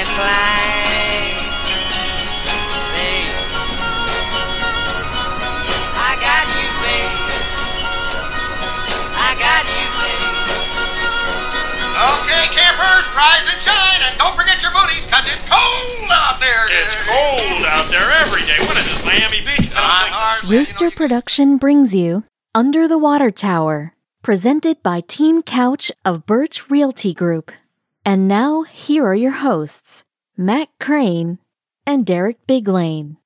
can fly. Babe, I got you, babe. I got you, babe. Okay, campers, rise and shine, and don't forget your booties, cause it's cold out there. It's cold out there every day. What is this, Miami Beach? I don't think so. Rooster Production brings you Under the Water Tower, presented by Team Couch of Birch Realty Group. And now, here are your hosts, Matt Crane and Derek Biglane.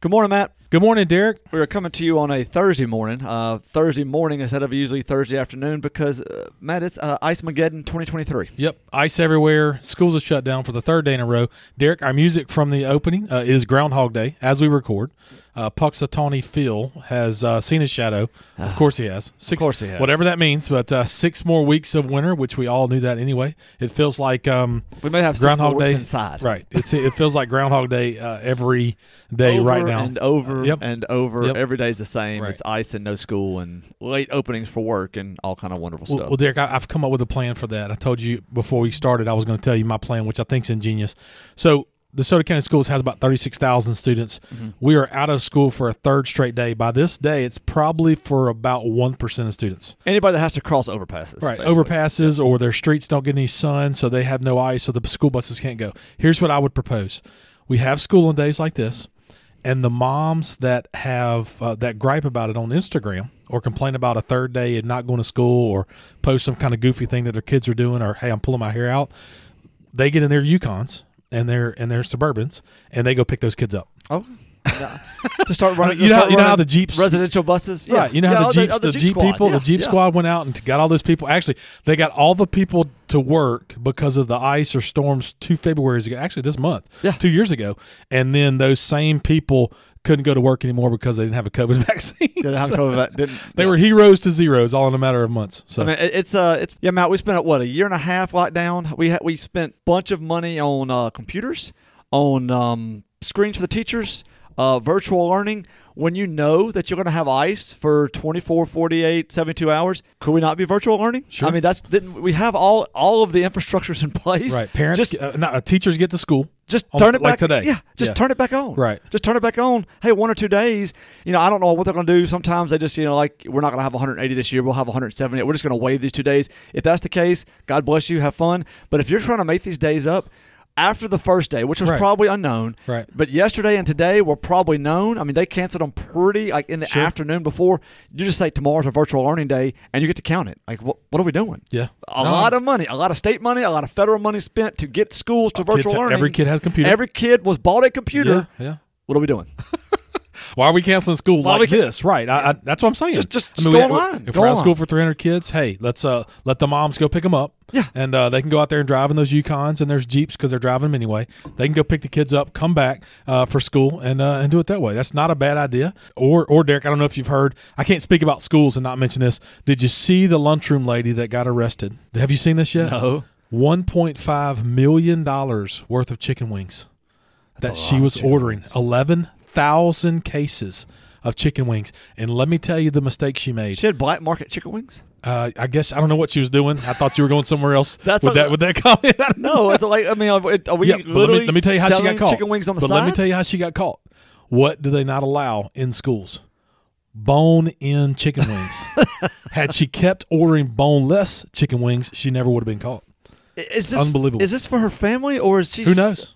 Good morning, Matt. Good morning, Derek. We are coming to you on a Thursday morning. Uh, Thursday morning instead of usually Thursday afternoon because, uh, Matt, it's uh, Ice Mageddon 2023. Yep, ice everywhere. Schools are shut down for the third day in a row. Derek, our music from the opening uh, is Groundhog Day as we record. Uh, Punxsutawney Phil has uh, seen his shadow. Of course he has. Six, course he has. Whatever that means, but uh, six more weeks of winter, which we all knew that anyway. It feels like um, We may have six Groundhog Day inside. Right. It's, it feels like Groundhog Day uh, every day over right now. and over Yep. and over. Yep. Every day's the same. Right. It's ice and no school and late openings for work and all kind of wonderful Well, stuff. well, Derek, I, I've come up with a plan for that. I told you before we started I was going to tell you my plan, which I think is ingenious. So, DeSoto County Schools has about 36,000 students. Mm-hmm. We are out of school for a third straight day. By this day, it's probably for about 1% of students. Anybody that has to cross overpasses. Right, basically. overpasses or their streets don't get any sun, so they have no ice, so the school buses can't go. Here's what I would propose: we have school on days like this, and the moms that have uh, that gripe about it on Instagram or complain about a third day and not going to school or post some kind of goofy thing that their kids are doing or hey, I'm pulling my hair out, they get in their Yukons and their and their Suburbans and they go pick those kids up. Oh. Yeah. to start running. You know- start you know how the Jeeps- residential buses, yeah. Right. You know Yeah, how the Jeeps, oh, the, Jeep, squad. people, Yeah, the Jeep yeah. squad went out and got all those people. Actually, they got all the people to work because of the ice or storms two Februarys ago. Actually, this month, Yeah. two years ago, and then those same people couldn't go to work anymore because they didn't have a COVID vaccine. Didn't have So COVID, didn't- they yeah. were heroes to zeros all in a matter of months. So I mean, it's uh, it's yeah, Matt. We spent what a year and a half lockdown. We ha- we spent bunch of money on uh, computers, on um, screens for the teachers, uh, virtual learning. When you know that you're going to have ice for 24, 48, 72 hours, could we not be virtual learning? Sure. I mean, that's we have all all of the infrastructures in place? right, parents, just uh, no, uh, teachers get to school. Just turn it like back today. Yeah, just Yeah. turn it back on. Right. Just turn it back on. Hey, one or two days. You know, I don't know what they're going to do. Sometimes they just, you know, like we're not going to have 180 this year. We'll have 170. We're just going to waive these two days. If that's the case, God bless you. Have fun. But if you're trying to make these days up. After the first day, which was Right. probably unknown, Right. But yesterday and today were probably known. I mean, they canceled them pretty like in the Sure. afternoon before. You just say tomorrow's a virtual learning day, and you get to count it. Like, what, what are we doing? Yeah. a No, lot of money, a lot of state money, a lot of federal money spent to get schools to virtual ha- learning. every kid has a computer. Every kid was bought a computer. Yeah, yeah. What are we doing? Why are we canceling school Why like we can- this? Right. I, I, that's what I'm saying. Just- just- I we- go online. If Go we're out of school for 300 kids, hey, let's uh let the moms go pick them up. Yeah. And uh, they can go out there and drive in those Yukons and there's Jeeps because they're driving them anyway. They can go pick the kids up, come back uh, for school, and uh, and do it that way. That's not a bad idea. Or or Derek, I don't know if you've heard. I can't speak about schools and not mention this. Did you see the lunchroom lady that got arrested? Have you seen this yet? No. 1.5 million dollars worth of chicken wings that she was ordering. wings. 11,000 cases of chicken wings. And let me tell you the mistake she made. She had black market chicken wings. Uh, I guess I don't know what she was doing. I thought you were going somewhere else That's with a- that with that comment. No, it's like I mean, are we Yeah, but let literally me, let me tell you how she got caught. chicken wings on the but side? let me tell you how she got caught. What do they not allow in schools? Bone-in chicken wings. Had she kept ordering boneless chicken wings, she never would have been caught. is this unbelievable. Is this for her family or is she? Who knows?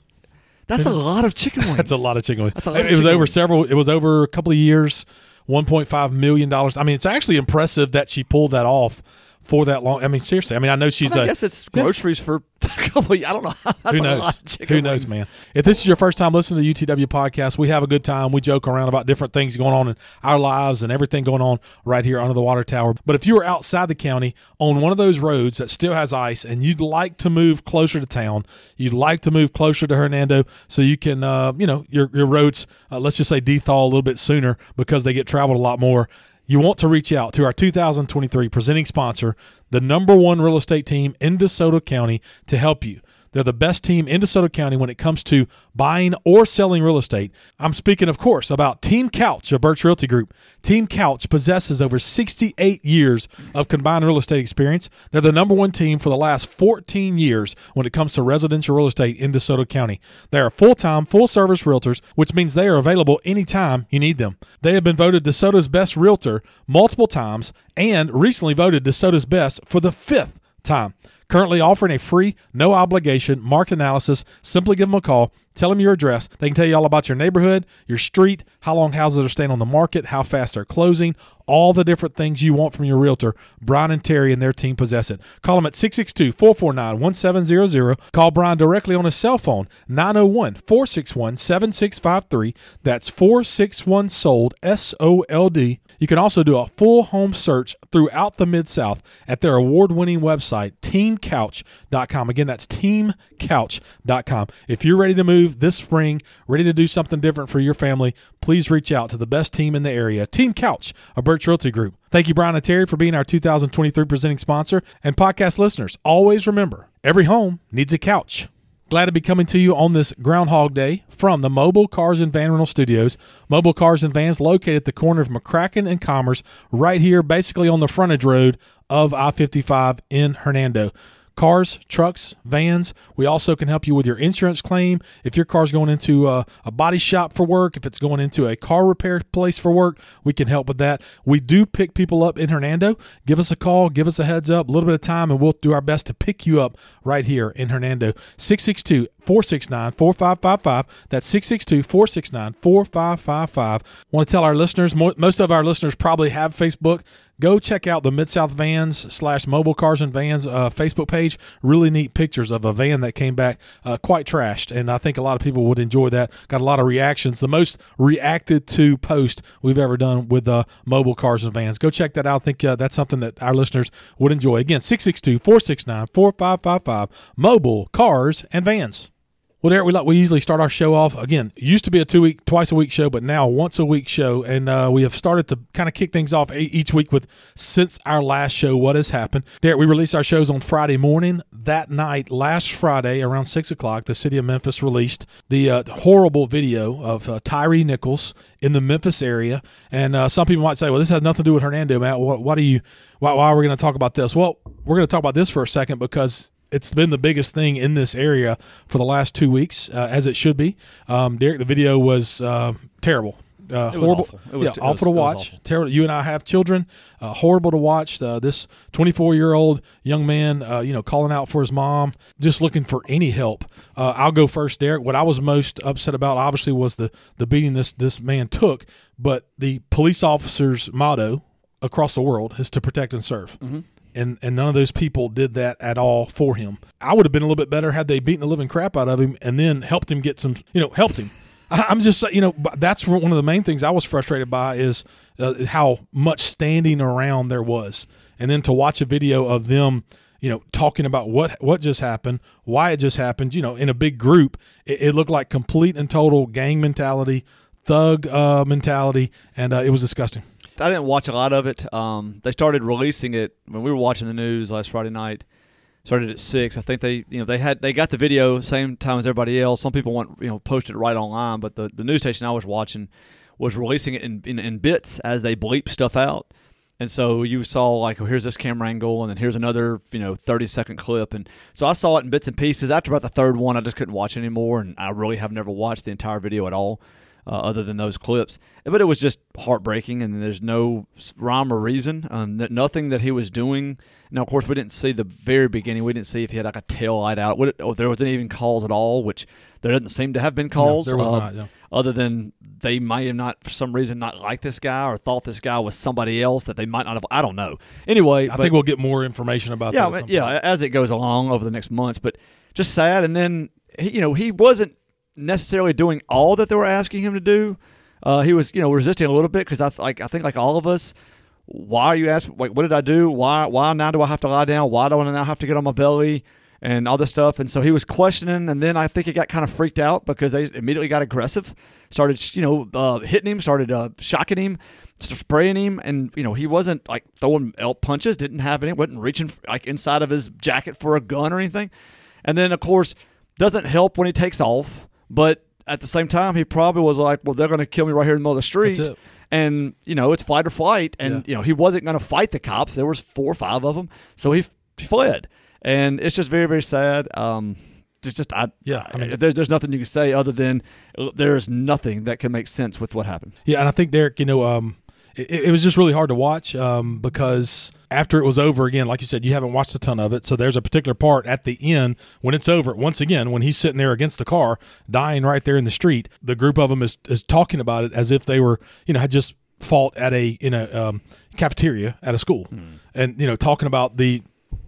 That's a lot of chicken wings. That's a lot of chicken wings. That's a lot it of was over wings. several. It was over a couple of years. One point five million dollars. I mean, it's actually impressive that she pulled that off for that long. I mean, seriously. I mean, I know she's I a. guess it's Yeah. groceries for a couple. I don't know. That's who knows? of Who knows, wings. man? If this is your first time listening to the UTW podcast, we have a good time. We joke around about different things going on in our lives and everything going on right here under the water tower. But if you are outside the county on one of those roads that still has ice and you'd like to move closer to town, you'd like to move closer to Hernando so you can, uh, you know, your your roads, uh, let's just say dethaw a little bit sooner because they get traveled a lot more. You want to reach out to our 2023 presenting sponsor, the number one real estate team in DeSoto County, to help you. They're the best team in DeSoto County when it comes to buying or selling real estate. I'm speaking, of course, about Team Couch of Birch Realty Group. Team Couch possesses over 68 years of combined real estate experience. They're the number one team for the last 14 years when it comes to residential real estate in DeSoto County. They are full time, full service realtors, which means they are available anytime you need them. They have been voted DeSoto's best realtor multiple times and recently voted DeSoto's best for the fifth time. Currently offering a free, no obligation market analysis. Simply give them a call. Tell them your address. They can tell you all about your neighborhood, your street, how long houses are staying on the market, how fast they're closing, all the different things you want from your realtor. Brian and Terry and their team possess it. Call them at 662 449 1700. Call Brian directly on his cell phone, 901 461 7653. That's 461 sold, S O L D. You can also do a full home search throughout the Mid South at their award winning website, teamcouch.com. Again, that's teamcouch.com. If you're ready to move this spring, ready to do something different for your family, please reach out to the best team in the area, Team Couch, a Birch Realty Group. Thank you, Brian and Terry, for being our 2023 presenting sponsor. And podcast listeners, always remember every home needs a couch. Glad to be coming to you on this Groundhog Day from the Mobile Cars and Van Rental Studios. Mobile Cars and Vans located at the corner of McCracken and Commerce, right here, basically on the frontage road of I 55 in Hernando. Cars, trucks, vans. We also can help you with your insurance claim. If your car's going into a, a, body shop for work, if it's going into a car repair place for work, we can help with that. We do pick people up in Hernando. Give us a call, give us a heads up, a little bit of time, and we'll do our best to pick you up right here in Hernando. 662 469 4555. That's 662 469 4555. Want to tell our listeners, most of our listeners probably have Facebook. Go check out the Mid South Vans slash Mobile Cars and Vans uh, Facebook page. Really neat pictures of a van that came back uh, quite trashed, and I think a lot of people would enjoy that. Got a lot of reactions. The most reacted to post we've ever done with uh, Mobile Cars and Vans. Go check that out. I think uh, that's something that our listeners would enjoy. Again, 662 469 4555 Mobile Cars and Vans. Well, Derek, we like we usually start our show off again. Used to be a two week, twice a week show, but now once a week show, and uh, we have started to kind of kick things off each week with since our last show, what has happened. Derek, we release our shows on Friday morning. That night, last Friday around six o'clock, the city of Memphis released the uh, horrible video of uh, Tyre Nichols in the Memphis area, and uh, some people might say, "Well, this has nothing to do with Hernando, Matt. What, do you? Why, why are we going to talk about this?" Well, we're going to talk about this for a second because it's been the biggest thing in this area for the last two weeks, uh, as it should be. Um, Derek, the video was uh, terrible. Uh, It was horrible, awful. It was yeah, t- awful was- to watch. Terrible. You and I have children. Uh, horrible to watch. Uh, this 24 year old young man, uh, you know, calling out for his mom, just looking for any help. Uh, I'll go first, Derek. What I was most upset about, obviously, was the the beating this this man took. But the police officer's motto across the world is to protect and serve. Mm-hmm. And, and none of those people did that at all for him. I would have been a little bit better had they beaten the living crap out of him and then helped him get some, you know, helped him. I- I'm just, you know, that's one of the main things I was frustrated by is uh, how much standing around there was, and then to watch a video of them, you know, talking about what what just happened, why it just happened, you know, in a big group, it, it looked like complete and total gang mentality, thug uh, mentality, and uh, it was disgusting. I didn't watch a lot of it. Um, they started releasing it when we were watching the news last Friday night. Started at six. I think they, you know, they had they got the video same time as everybody else. Some people want, you know, posted it right online, but the, the news station I was watching was releasing it in, in, in bits as they bleep stuff out. And so you saw like, oh, here's this camera angle, and then here's another, you know, 30 second clip. And so I saw it in bits and pieces. After about the third one, I just couldn't watch anymore, and I really have never watched the entire video at all uh, other than those clips. But it was just heartbreaking, and there's no rhyme or reason. Um, that nothing that he was doing. Now, of course, we didn't see the very beginning. We didn't see if he had like a tail light out. What, or there wasn't even calls at all, which there doesn't seem to have been calls. there was uh, not, yeah. Other than they might have not, for some reason, not liked this guy or thought this guy was somebody else that they might not have. I don't know. Anyway, I but- think we'll get more information about yeah, that. I mean, at some yeah, as it goes along over the next months, but just sad. And then he, you know he wasn't necessarily doing all that they were asking him to do. Uh, he was you know resisting a little bit because I th- like I think like all of us. Why are you asking? Like, what did I do? Why? Why now do I have to lie down? Why do I now have to get on my belly? And all this stuff, and so he was questioning, and then I think he got kind of freaked out because they immediately got aggressive, started you know uh, hitting him, started uh, shocking him, spraying him, and you know he wasn't like throwing punches, didn't have any, wasn't reaching like inside of his jacket for a gun or anything. And then of course doesn't help when he takes off, but at the same time, he probably was like, well, they're going to kill me right here in the middle of the street. And, you know, it's fight or flight. And, Yeah. you know, he wasn't going to fight the cops. There was four or five of them. So he, f- he fled. And it's just very, very sad. Um, there's just, I, Yeah, I mean- there, there's nothing you can say other than uh, there's nothing that can make sense with what happened. Yeah, and I think Derek, you know, um, it, it was just really hard to watch um, because after it was over, again, like you said, you haven't watched a ton of it. So there's a particular part at the end when it's over. Once again, when he's sitting there against the car, dying right there in the street, the group of them is, is talking about it as if they were, you know, had just fought at a in a um, cafeteria at a school, and you know, talking about the,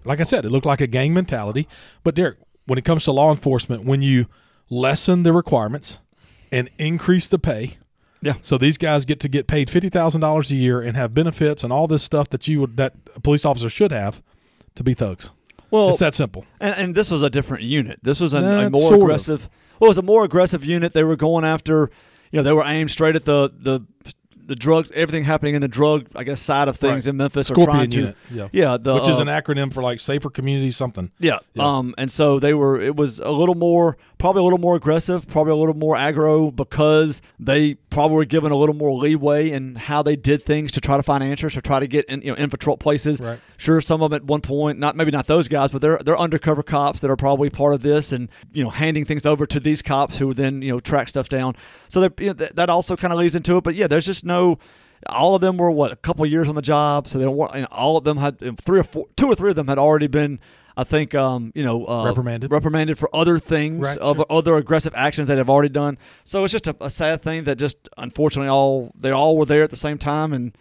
like I said, it looked like a gang mentality. But Derek, when it comes to law enforcement, when you lessen the requirements and increase the pay. Yeah. So these guys get to get paid fifty thousand dollars a year and have benefits and all this stuff that you would that a police officer should have to be thugs. Well, it's that simple. And, and this was a different unit. This was a, a more sort of. aggressive. Well, it was a more aggressive unit. They were going after, you know, they were aimed straight at the the the drug, everything happening in the drug, I guess, side of things Right. in Memphis. or Scorpion trying to, unit. Yeah. yeah, the, Which is uh, an acronym for like safer community something. yeah. Yeah. Um, and so they were. It was a little more, probably a little more aggressive, probably a little more aggro because they probably were given a little more leeway in how they did things to try to find answers, to try to get in, you know, infiltrate places. Right. Sure, some of them at one point, not maybe not those guys, but they're they're undercover cops that are probably part of this, and you know, handing things over to these cops who then you know track stuff down. So that you know, that, also kind of leads into it. But yeah, there's just no. All of them were what a couple years on the job, so they don't. want- all of them had three or four, two or three of them had already been. I think um, you know uh, Reprimanded. reprimanded for other things, Right, of sure. other aggressive actions that have already done. So it's just a, a sad thing that just unfortunately all they all were there at the same time and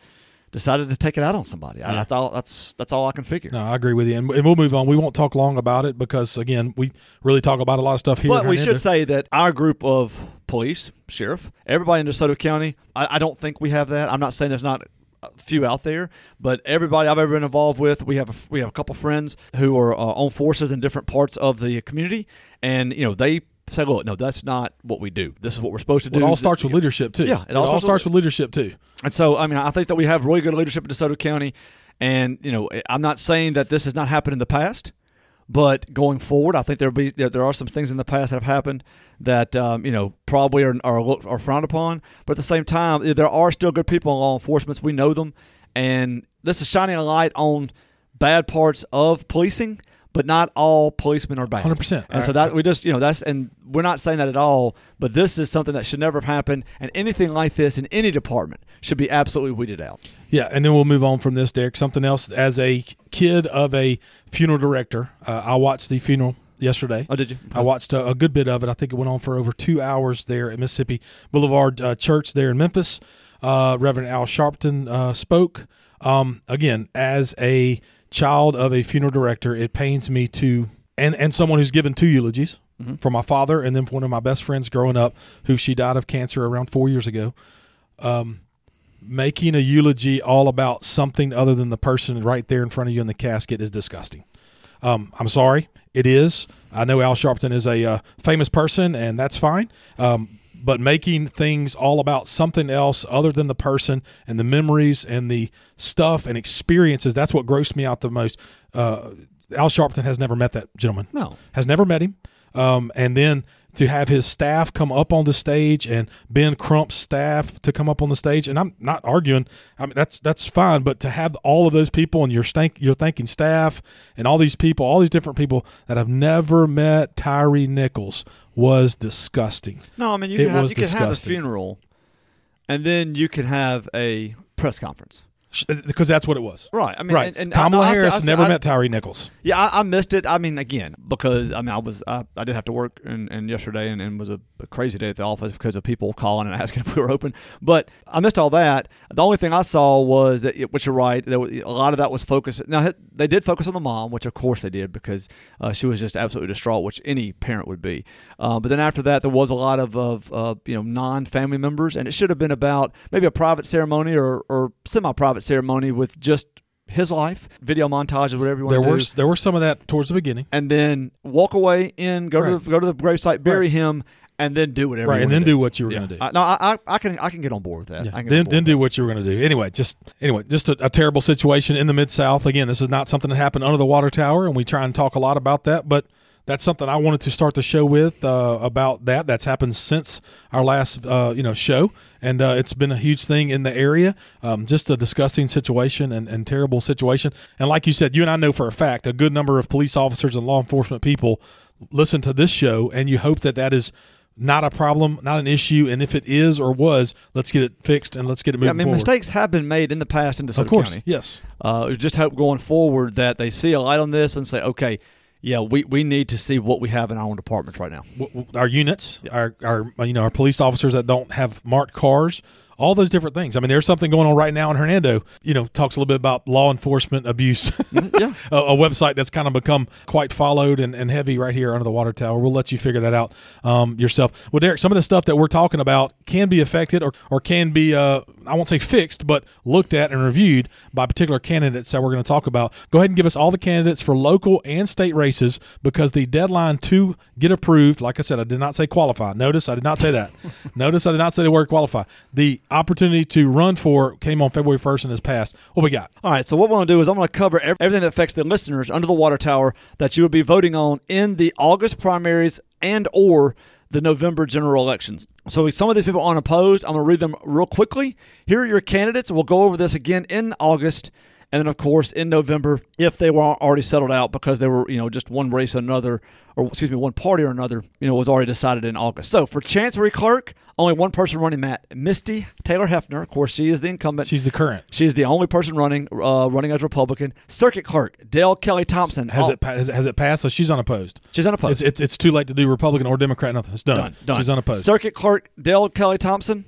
decided to take it out on somebody. I, Yeah. that's all. That's that's all I can figure. No, I agree with you, and, and we'll move on. We won't talk long about it because again, we really talk about a lot of stuff here. But we should say that our group of police, sheriff, everybody in DeSoto County, I, I don't think we have that. I'm not saying there's not few out there, but everybody I've ever been involved with, we have a, we have a couple friends who are uh, on forces in different parts of the community, and you know they say, look, no, that's not what we do. This is what we're supposed to do. It all starts with leadership too. Yeah, it it, all all starts starts with- with leadership too. And so, I mean, I think that we have really good leadership in DeSoto County. And, you know, I'm not saying that this has not happened in the past, but going forward, I think there'll be, there, there are some things in the past that have happened that, um, you know, probably are, are, are frowned upon. But at the same time, there are still good people in law enforcement. We know them. And this is shining a light on bad parts of policing. But not all policemen are bad. 100%. And so that we just, you know, that's, and we're not saying that at all, but this is something that should never have happened. And anything like this in any department should be absolutely weeded out. Yeah, and then we'll move on from this, Derek. Something else. As a kid of a funeral director, uh, I watched the funeral yesterday. Oh, did you? I watched a, a good bit of it. I think it went on for over two hours there at Mississippi Boulevard uh, Church there in Memphis. Uh, Reverend Al Sharpton uh, spoke. Um, again, as a child of a funeral director, it pains me to, and, and someone who's given two eulogies for my father and then for one of my best friends growing up, who she died of cancer around four years ago. Um, making a eulogy all about something other than the person right there in front of you in the casket is disgusting. Um, I'm sorry, it is. I know Al Sharpton is a uh, famous person, and that's fine. Um, but making things all about something else other than the person and the memories and the stuff and experiences, that's what grossed me out the most. Uh, Al Sharpton has never met that gentleman. No. Has never met him. Um, and then to have his staff come up on the stage and Ben Crump's staff to come up on the stage, and I'm not arguing. I mean that's that's fine, but to have all of those people and your stank, your thanking staff and all these people, all these different people that have never met Tyre Nichols was disgusting. No, I mean you It can, have, you can have a funeral, and then you can have a press conference. Because that's what it was. Right. I mean, right. And, and Kamala I, I Harris I say- never I- met Tyre Nichols. Yeah, I, I missed it. I mean, again, because I mean, I was I, I did have to work and, and yesterday, and, and was a, a crazy day at the office because of people calling and asking if we were open. But I missed all that. The only thing I saw was that, which you're right, there was, a lot of that was focused. Now they did focus on the mom, which of course they did because uh, she was just absolutely distraught, which any parent would be. Uh, but then after that, there was a lot of of uh, you know non-family members, and it should have been about maybe a private ceremony or, or semi-private ceremony with just his life, video montages, whatever you want There to do were there were some of that towards the beginning. and then walk away in, go to the, go to the gravesite, bury Right. him, and then do whatever. Right, and then do what you were Yeah. gonna do. I, no, I, I, can I can get on board with that. Yeah. I can Then, then do what you were going to do. Anyway, just anyway, just a, a terrible situation in the mid South. Again, this is not something that happened under the water tower, and we try and talk a lot about that. But that's something I wanted to start the show with uh, about that. That's happened since our last uh, you know show, and uh, it's been a huge thing in the area. Um, just a disgusting situation and, and terrible situation. And like you said, you and I know for a fact a good number of police officers and law enforcement people listen to this show, and you hope that that is not a problem, not an issue, and if it is or was, let's get it fixed and let's get it moving Yeah, I mean, forward. mistakes have been made in the past in DeSoto of course, County. yes. Uh, just hope going forward that they see a light on this and say, okay, yeah, we, we need to see what we have in our own departments right now. our units, our, our you know our police officers that don't have marked cars, all those different things. I mean, there's something going on right now in Hernando. You know, talks a little bit about law enforcement abuse. yeah. a, a website that's kind of become quite followed and, and heavy right here under the water tower. We'll let you figure that out um, yourself. Well, Derek, some of the stuff that we're talking about can be affected or, or can be, uh, I won't say fixed, but looked at and reviewed by particular candidates that we're going to talk about. Go ahead and give us all the candidates for local and state races because the deadline to get approved, like I said, I did not say qualify. Notice I did not say that. Notice I did not say the word qualify. The opportunity to run for came on February 1st and has passed. What we got? All right, so what we're going to do is I'm going to cover everything that affects the listeners under the water tower that you will be voting on in the August primaries and or the November general elections. So some of these people are unopposed. I'm going to read them real quickly. Here are your candidates. We'll go over this again in August. And then, of course, in November, if they were already settled out because they were, you know, just one race or another, or excuse me, one party or another, you know, was already decided in August. So for Chancery Clerk, only one person running, Matt. Misty Taylor Heffner. Of course, she is the incumbent. She's the current. She's the only person running, uh, running as Republican. Circuit Clerk Dale Kelly Thompson. Has Oh, it has, has it passed? So she's unopposed. She's unopposed. It's, it's it's too late to do Republican or Democrat. Nothing. It's done. done. Done. She's unopposed. Circuit Clerk Dale Kelly Thompson,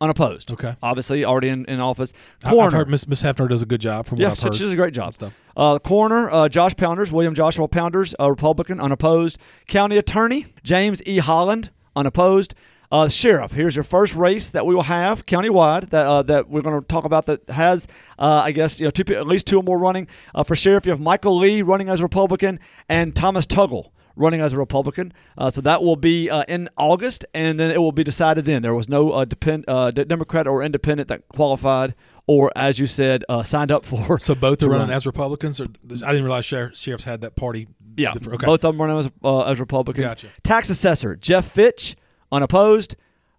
unopposed. Okay. Obviously, already in, in office. I- Coroner. I've heard Miss Miss Heffner does a good job from yeah, what I've she, does a great job. Stuff. Uh, coroner uh, Josh Pounders, William Joshua Pounders, a Republican, unopposed. County Attorney James E. Holland, unopposed. Uh, sheriff, here's your first race that we will have countywide that uh, that we're going to talk about that has, uh, I guess, you know, two, at least two or more running. Uh, for sheriff, you have Michael Lee running as Republican and Thomas Tuggle running as a Republican. Uh, so that will be uh, in August, and then it will be decided then. There was no uh, depend, uh, Democrat or independent that qualified or, as you said, uh, signed up for. So both are running run. as Republicans, or I didn't realize sheriff, sheriffs had that party. Yeah, okay. both of them running as, uh, as Republicans. Gotcha. Tax assessor Jeff Fitch, unopposed.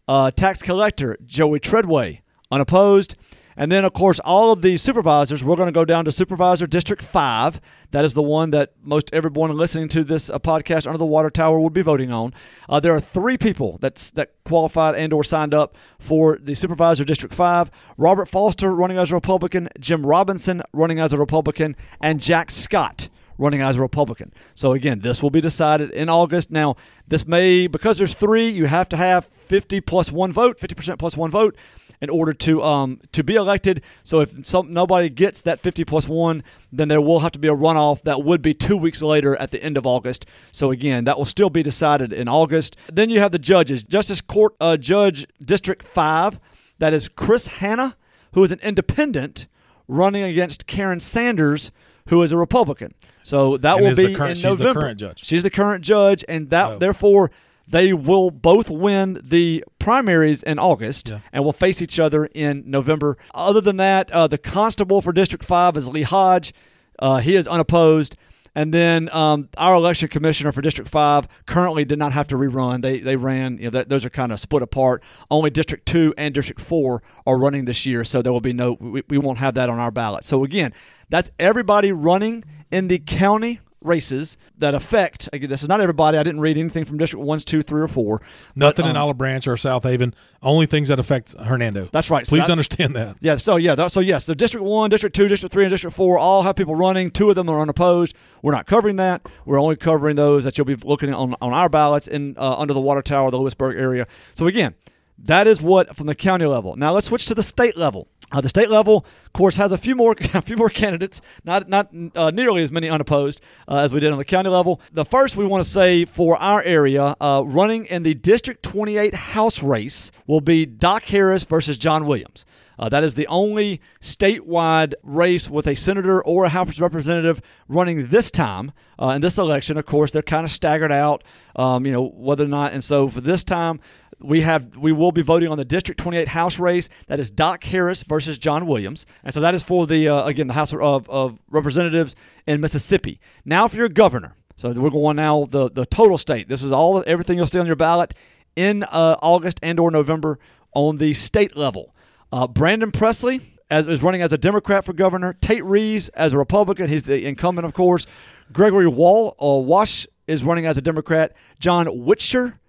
Uh, tax collector Joey Treadway, unopposed. And then, of course, all of the supervisors, we're going to go down to Supervisor District 5. That is the one that most everyone listening to this uh, podcast under the water tower would be voting on. Uh, there are three people that's, that qualified and or signed up for the Supervisor District 5. Robert Foster running as a Republican, Jim Robinson running as a Republican, and Jack Scott running as a Republican. So again, this will be decided in August. Now, this may because there's three, you have to have 50 plus one vote, 50% plus one vote in order to um to be elected. So if some nobody gets that 50 plus one, then there will have to be a runoff that would be two weeks later at the end of August. So again, that will still be decided in August. Then you have the judges, Justice Court uh, Judge District Five. That is Chris Hanna, who is an independent running against Karen Sanders, who is a Republican. So that And will is the be current- in she's the current judge. She's the current judge, and that Oh. therefore they will both win the primaries in August Yeah. and will face each other in November. Other than that, uh, the constable for District Five is Lee Hodge. Uh, he is unopposed. And then um, our election commissioner for District Five currently did not have to rerun. They they ran. You know, that, those are kind of split apart. Only District Two and District Four are running this year, so there will be no. We, we won't have that on our ballot. So again, that's everybody running in the county races that affect. Again, this is not everybody. I didn't read anything from District Ones, Two, Three, or Four. Nothing But, in um, Olive Branch or Southaven. Only things that affect Hernando. That's right. So Please that- understand that. Yeah, so yeah, that, so yes, the District 1, District 2, District 3, and District 4 all have people running. Two of them are unopposed. We're not covering that. We're only covering those that you'll be looking on, on our ballots in uh, under the water tower, the Lewisburg area. So again, that is what from the county level. Now let's switch to the state level. Uh, the state level, of course, has a few more a few more candidates, not not uh, nearly as many unopposed uh, as we did on the county level. The first we want to say for our area, uh, running in the District 28 House race will be Doc Harris versus John Williams. Uh, that is the only statewide race with a senator or a House representative running this time uh, in this election. Of course, they're kind of staggered out, um, you know, whether or not. And so for this time, we have we will be voting on the District 28 House race. That is Doc Harris versus John Williams, and so that is for the uh, again the House of, of Representatives in Mississippi. Now for your governor. So we're going now the the total state. This is all everything you'll see on your ballot in uh, August and or November on the state level. Uh, Brandon Presley as, is running as a Democrat for governor. Tate Reeves as a Republican. He's the incumbent, of course. Gregory Wall uh, Wash is running as a Democrat. John Witcher,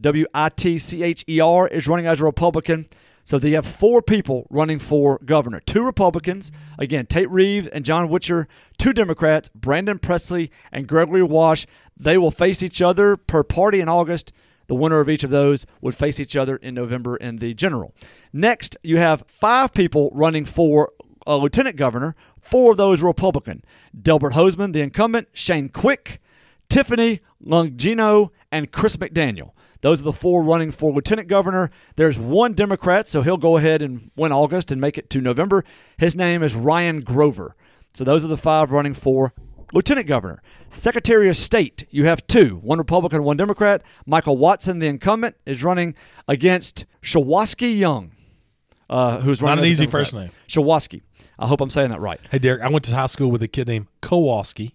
W I T C H E R, is running as a Republican. So they have four people running for governor. Two Republicans, again, Tate Reeves and John Witcher. Two Democrats, Brandon Presley and Gregory Wash. They will face each other per party in August. The winner of each of those would face each other in November in the general. Next, you have five people running for a lieutenant governor. Four of those Republican. Delbert Hosemann, the incumbent, Shane Quick, Tiffany Longino, and Chris McDaniel. Those are the four running for lieutenant governor. There's one Democrat, so he'll go ahead and win August and make it to November. His name is Ryan Grover. So those are the five running for lieutenant governor. Secretary of State, you have two one Republican, one Democrat. Michael Watson, the incumbent, is running against Shuwaski Young, uh, who's running Not an easy Democrat. first name. Shuwaski. I hope I'm saying that right. Hey Derek, I went to high school with a kid named Kowalski,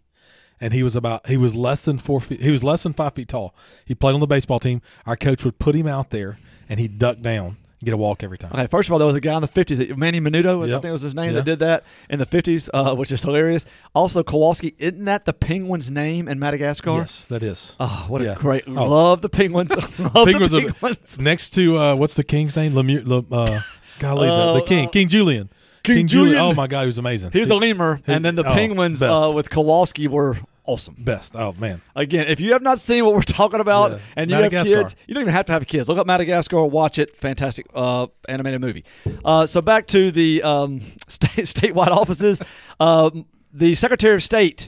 and he was about he was less than four feet. He was less than five feet tall. He played on the baseball team. Our coach would put him out there, and he'd duck down, get a walk every time. Okay, first of all, there was a guy in the 50s, that- Manny Menudo, I Yep. think was his name, Yeah. that did that in the 50s, uh, which is hilarious. Also, Kowalski, isn't that the penguin's name in Madagascar? Yes, that is. Oh, what Yeah. a great! Oh. Love the penguins. love Penguins the are- Next to uh, what's the king's name? Lemieux. Le, uh, golly, the, the king, uh, King Julien. King Julien. Oh my God, he was amazing. He was a lemur, and then the oh, penguins uh, with Kowalski were awesome. best. Oh man, Again, if you have not seen what we're talking about Yeah. and you have kids, you don't even have to have kids. Look up Madagascar, watch it. Fantastic uh, animated movie. Uh, so back to the um, state, statewide offices. Um, the Secretary of State.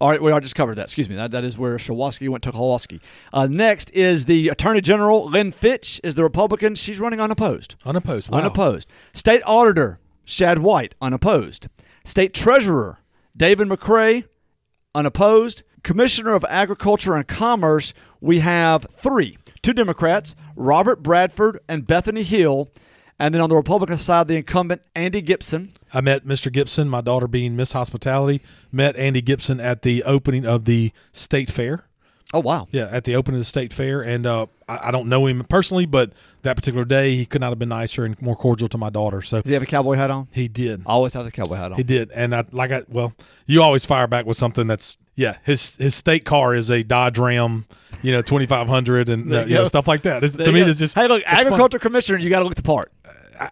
All right, we already just covered that. Excuse me. That, that is where Shuwaski went to Kowalski. Uh, next is the Attorney General. Lynn Fitch is the Republican. She's running unopposed. unopposed. Wow. Unopposed. State Auditor, Shad White, unopposed. State Treasurer, David McRae, unopposed. Commissioner of Agriculture and Commerce, we have three two Democrats, Robert Bradford and Bethany Hill. And then on the Republican side, the incumbent, Andy Gipson. I met Mr. Gipson, my daughter being Miss Hospitality, met Andy Gipson at the opening of the state fair. Oh, wow. Yeah, at the opening of the state fair, and uh, I, I don't know him personally, but that particular day he could not have been nicer and more cordial to my daughter. So Did he have a cowboy hat on? he did, I Always have the cowboy hat on. he did, and I like I well, you always fire back with something that's yeah. His his state car is a Dodge Ram, you know, twenty five hundred and uh, you know, stuff like that. To me, go. it's just Hey, look, it's fun. agriculture commissioner, you got to look the part.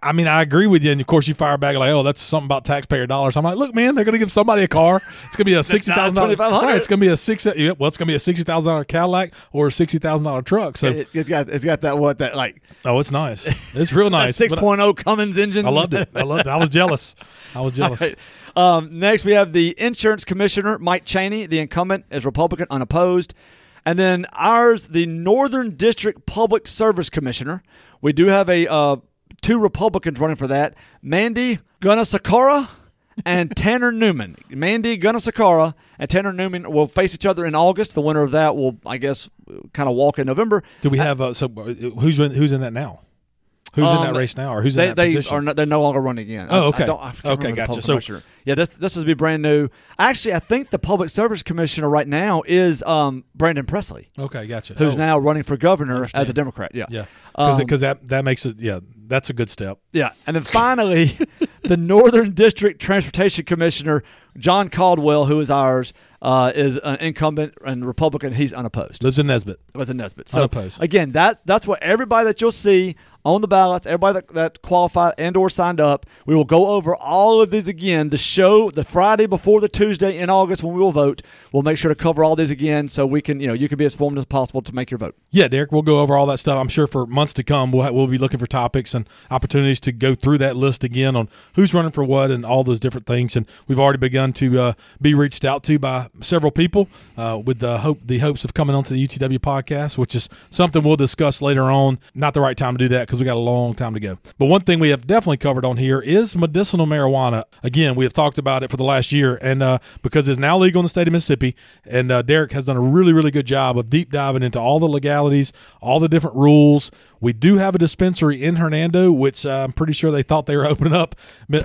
I- mean, I agree with you, and of course, you fire back like, "Oh, that's something about taxpayer dollars." I'm like, "Look, man, they're going to give somebody a car. It's going to be a sixty thousand dollars. Right, it's going to be a six. yeah, Well, it's going to be a sixty thousand dollar Cadillac or a sixty thousand dollar truck. So, It, has got it's got that what that like oh, it's nice. It's real nice. six oh Cummins engine. I loved it. I loved it. I was jealous. I was jealous. Right. Um, next, we have the insurance commissioner, Mike Chaney. The incumbent is Republican, unopposed. And then ours, the Northern District Public Service Commissioner. We do have a uh, two Republicans running for that: Mandy Gunasekara and Tanner Newman. Mandy Gunasekara and Tanner Newman will face each other in August. The winner of that will, I guess, kind of walk in November. Do we have uh, so? uh, Who's in, who's in that now? Who's in Um, that race now, or who's they, in that they position? are no, they're no longer running again. Oh, I- I okay. don't- I can't Okay, gotcha. So- yeah, this this would be brand new. Actually, I think the public service commissioner right now is um, Brandon Presley, okay, gotcha. who's Oh, now running for governor as a Democrat. Yeah, yeah, Um, because that that makes it yeah, that's a good step. yeah, and then finally, the Northern District Transportation Commissioner John Caldwell, who is ours, uh, is an incumbent and Republican. He's unopposed. Lives in Nesbit. was a Nesbit. So Unopposed. again, that's that's what everybody that you'll see on the ballots, everybody that, that qualified and or signed up. We will go over all of these again. The show, the Friday before the Tuesday in August when we will vote, we'll make sure to cover all these again so we can, you know, you can be as informed as possible to make your vote. Yeah, Derek, we'll go over all that stuff. I'm sure for months to come, we'll, we'll be looking for topics and opportunities to go through that list again on who's running for what and all those different things. And we've already begun to uh, be reached out to by several people uh, with the hope, the hopes of coming onto the UTW podcast, which is something we'll discuss later on. Not the right time to do that because because we got a long time to go. But one thing we have definitely covered on here is medicinal marijuana. Again, we have talked about it for the last year, and uh, because it's now legal in the state of Mississippi, and uh, Derek has done a really, really good job of deep diving into all the legalities, all the different rules. We do have a dispensary in Hernando, which uh, I'm pretty sure they thought they were opening up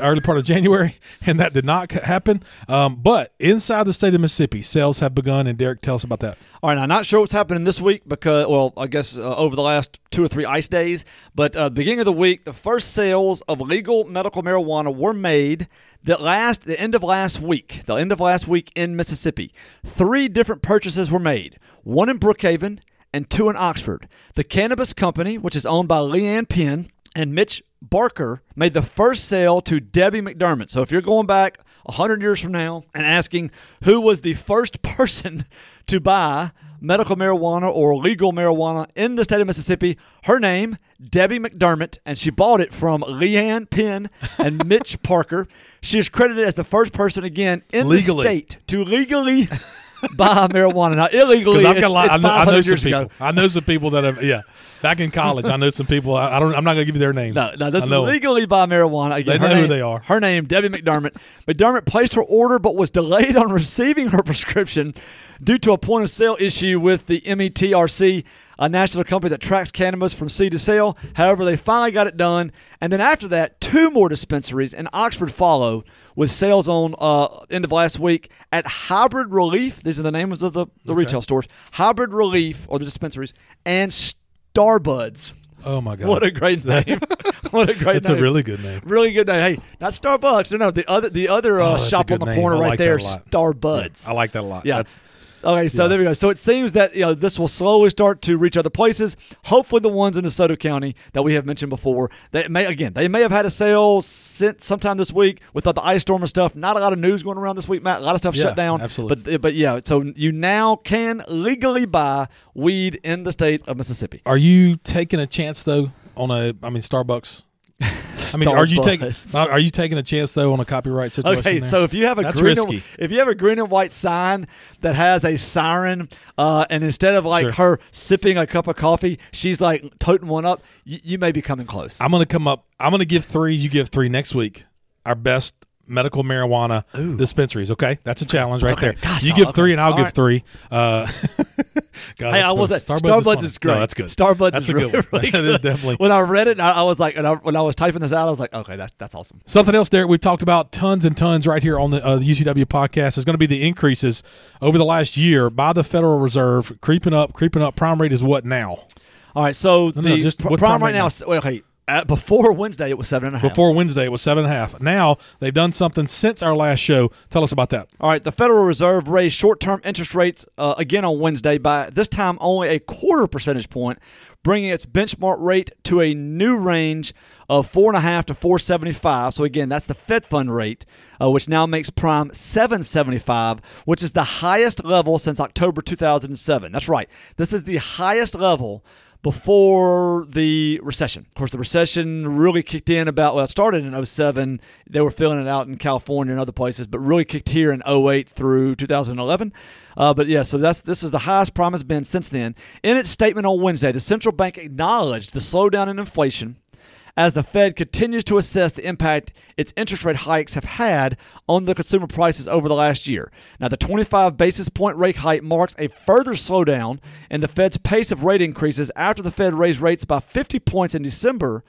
early part of January, and that did not happen. Um, but inside the state of Mississippi, sales have begun, and Derek, tell us about that. All right, I'm not sure what's happening this week because, well, I guess uh, over the last two or three ice days, but uh, beginning of the week, the first sales of legal medical marijuana were made. That last the end of last week, the end of last week in Mississippi, three different purchases were made. One in Brookhaven and two in Oxford. The cannabis company, which is owned by Leanne Penn and Mitch Barker, made the first sale to Debbie McDermott. So if you're going back 100 years from now and asking who was the first person to buy medical marijuana or legal marijuana in the state of Mississippi, her name, Debbie McDermott, and she bought it from Leanne Penn and Mitch Parker. She is credited as the first person again in Legally. the state to legally buy marijuana. Now, illegally, I've it's, got a lot, it's I know, I 500 know some years people. ago. I know some people that have, yeah. Back in college, I know some people. I, I don't. I'm not going to give you their names. No, no, this is legally buy marijuana. Again, They know who they are. Her name, Debbie McDermott. McDermott placed her order, but was delayed on receiving her prescription due to a point of sale issue with the METRC, a national company that tracks cannabis from seed to sale. However, they finally got it done, and then after that, two more dispensaries in Oxford followed with sales on uh, end of last week at Hybrid Relief. These are the names of the, the retail stores: Hybrid Relief or the dispensaries and Starbuds. Oh my god! What a great name! what a great name. It's name! a really good name. really good name. Hey, not Starbucks. No, no, the other the other Oh, uh, a shop on the name. corner I right like there. Starbuds. I like that a lot. Yeah. That's okay, so yeah. there we go. So it seems that you know this will slowly start to reach other places. Hopefully, the ones in DeSoto County that we have mentioned before. They may again, they may have had a sale since sometime this week without the ice storm and stuff. Not a lot of news going around this week, Matt. A lot of stuff Yeah, shut down. absolutely. But but yeah, so you now can legally buy weed in the state of Mississippi. Are you taking a chance though on a? I mean, Starbucks. I mean, are you taking? Are you taking a chance though on a copyright situation? Okay, there? so if you have a That's green risky. and, if you have a green and white sign that has a siren, uh, and instead of like Sure. her sipping a cup of coffee, she's like toting one up, you, you may be coming close. I'm going to come up. I'm going to give three. You give three next week. Our best medical marijuana dispensaries. Okay, that's a challenge right Okay, there. gosh, you no, give three, and I'll All give right. three. Uh, God, Hey, I was at Starbucks, funny. is great. No, that's good. Starbucks That's is a good really, one. really That is definitely- When I read it, I, I was like, and I, when I was typing this out, I was like, okay, that's that's awesome. Something else, Derek, we've talked about tons and tons right here on the, uh, the UTW podcast is going to be the increases over the last year by the Federal Reserve, creeping up, creeping up. Prime rate is what now? All right, so no, the just pr- prime prime right now. now? is- Well, okay, at, before Wednesday, it was seven and a half. Before Wednesday, it was seven and a half. Now they've done something since our last show. Tell us about that. All right, the Federal Reserve raised short-term interest rates uh, again on Wednesday by this time only a quarter percentage point, bringing its benchmark rate to a new range of four and a half to four seventy-five. So again, that's the Fed fund rate, uh, which now makes prime seven seventy-five, which is the highest level since October two thousand and seven. That's right, this is the highest level before the recession. Of course, the recession really kicked in about, well, it started in 07. They were feeling it out in California and other places, but really kicked here in 08 through 2011. Uh, but yeah, so that's this is the highest prime has been since then. In its statement on Wednesday, the central bank acknowledged the slowdown in inflation as the Fed continues to assess the impact its interest rate hikes have had on the consumer prices over the last year. Now, the 25 basis point rate hike marks a further slowdown in the Fed's pace of rate increases after the Fed raised rates by 50 points in December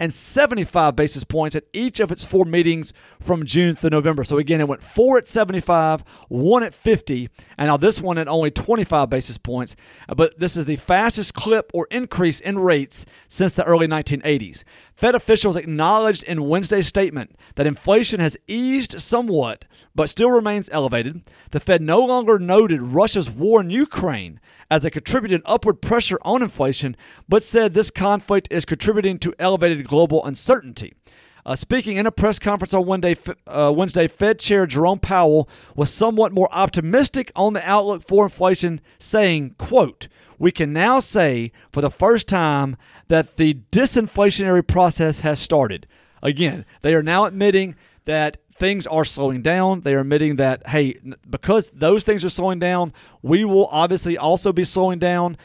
and 75 basis points at each of its four meetings from June through November. So again, it went four at 75, one at 50, and now this one at only 25 basis points. Uh, But this is the fastest clip or increase in rates since the early 1980s. Fed officials acknowledged in Wednesday's statement that inflation has eased somewhat, but still remains elevated. The Fed no longer noted Russia's war in Ukraine as a contributed upward pressure on inflation, but said this conflict is contributing to elevated global uncertainty. Uh, speaking in a press conference on Wednesday, uh, Wednesday, Fed Chair Jerome Powell was somewhat more optimistic on the outlook for inflation, saying, "quote We can now say for the first time that the disinflationary process has started." Again, they are now admitting that things are slowing down. They are admitting that, hey, because those things are slowing down, we will obviously also be slowing down.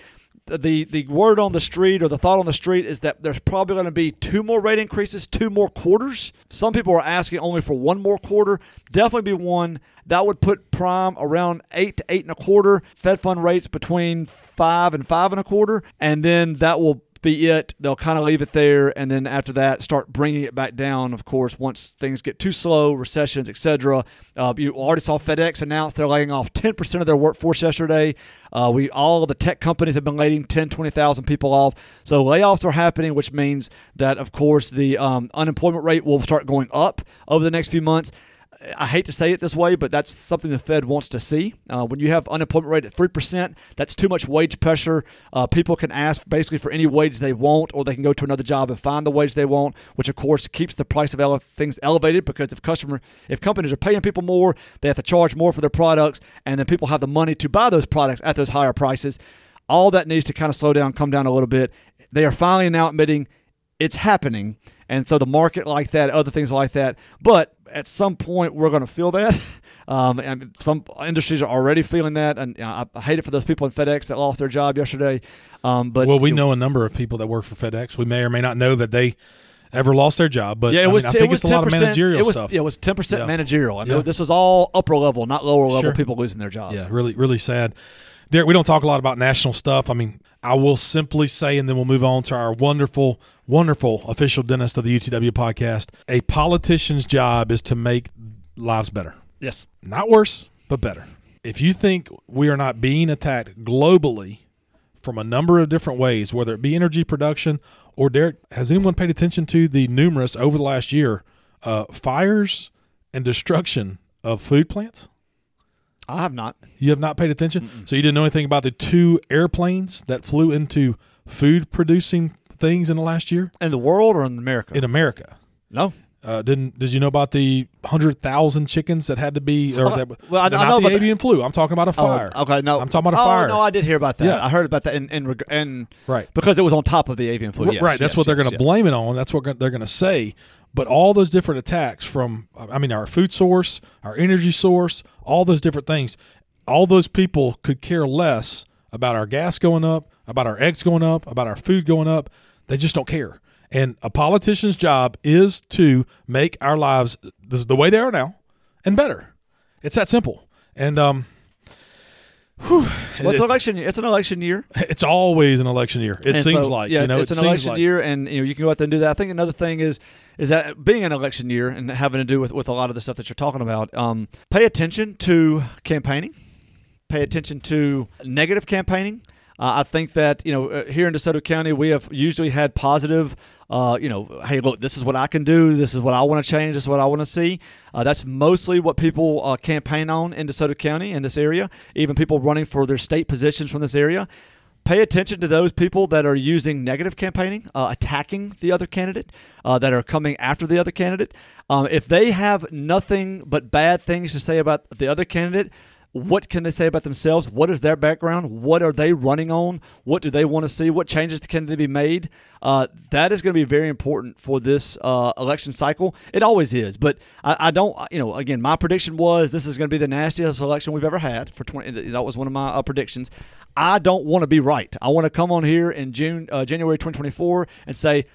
the the word on the street or the thought on the street is that there's probably going to be two more rate increases, two more quarters. Some people are asking only for one more quarter. Definitely be one that would put prime around eight to eight and a quarter. Fed fund rates between five and five and a quarter, and then that will be it. They'll kind of leave it there, and then after that, start bringing it back down. Of course, once things get too slow, recessions, etc. Uh, you already saw FedEx announce they're laying off 10% of their workforce yesterday. Uh, we all the tech companies have been laying 10, 20,000 people off. So layoffs are happening, which means that of course the um, unemployment rate will start going up over the next few months. I hate to say it this way, but that's something the Fed wants to see. Uh, when you have unemployment rate at three percent, that's too much wage pressure. Uh, people can ask basically for any wage they want, or they can go to another job and find the wage they want, which of course keeps the price of ele- things elevated. Because if customer, if companies are paying people more, they have to charge more for their products, and then people have the money to buy those products at those higher prices. All that needs to kind of slow down, come down a little bit. They are finally now admitting it's happening. And so the market like that, other things like that. But at some point, we're going to feel that. Um, and some industries are already feeling that. And uh, I hate it for those people in FedEx that lost their job yesterday. Um, but well, we know a number of people that work for FedEx. We may or may not know that they ever lost their job, but yeah, it I was. mean, I t- think it was it's a lot of 10%, managerial it was, stuff. Yeah, it was ten percent Yeah. managerial. I mean, Yeah. this was all upper level, not lower level Sure. people losing their jobs. Yeah, really, really sad. Derek, we don't talk a lot about national stuff. I mean, I will simply say, and then we'll move on to our wonderful, wonderful official dentist of the UTW podcast. A politician's job is to make lives better, Yes. not worse, but better. If you think we are not being attacked globally from a number of different ways, whether it be energy production or Derek, has anyone paid attention to the numerous over the last year uh, fires and destruction of food plants? I have not. You have not paid attention, so you didn't know anything about the two airplanes that flew into food producing things in the last year In the world or in America? in America. no. Uh, didn't did you know about the hundred thousand chickens that had to be or Oh, that, well, I- I know the avian flu? I'm talking about a fire. Oh, okay, no. I'm talking about a oh, fire. no, I did hear about that. Yeah. I heard about that in in, Right. because it was on top of the avian flu. Yes, right. That's yes, what they're going to yes. blame it on. That's what they're going to say. But all those different attacks from, I mean, our food source, our energy source, all those different things, all those people could care less about our gas going up, about our eggs going up, about our food going up. They just don't care. And a politician's job is to make our lives the, the way they are now and better. It's that simple. And um, whew, Well, it's, an election. It's an election year. it's always an election year. It And seems so, like yeah, you know, it's it an election like- year, and you know you can go out there and do that. I think another thing is is that being an election year and having to do with, with a lot of the stuff that you're talking about. Um, pay attention to campaigning. Pay attention to negative campaigning. Uh, I think that you know uh, here in DeSoto County we have usually had positive. Uh, you know, hey, look, this is what I can do. This is what I want to change. This is what I want to see. Uh, that's mostly what people uh, campaign on in DeSoto County in this area. Even people running for their state positions from this area pay attention to those people that are using negative campaigning, uh, attacking the other candidate, uh, that are coming after the other candidate. Um, if they have nothing but bad things to say about the other candidate, what can they say about themselves? What is their background? What are they running on? What do they want to see? What changes can they be made? Uh, that is going to be very important for this uh, election cycle. It always is, but I, I don't. You know, again, my prediction was this is going to be the nastiest election we've ever had for twenty. That was one of my uh, predictions. I don't want to be right. I want to come on here in June, uh, January 2024, and say,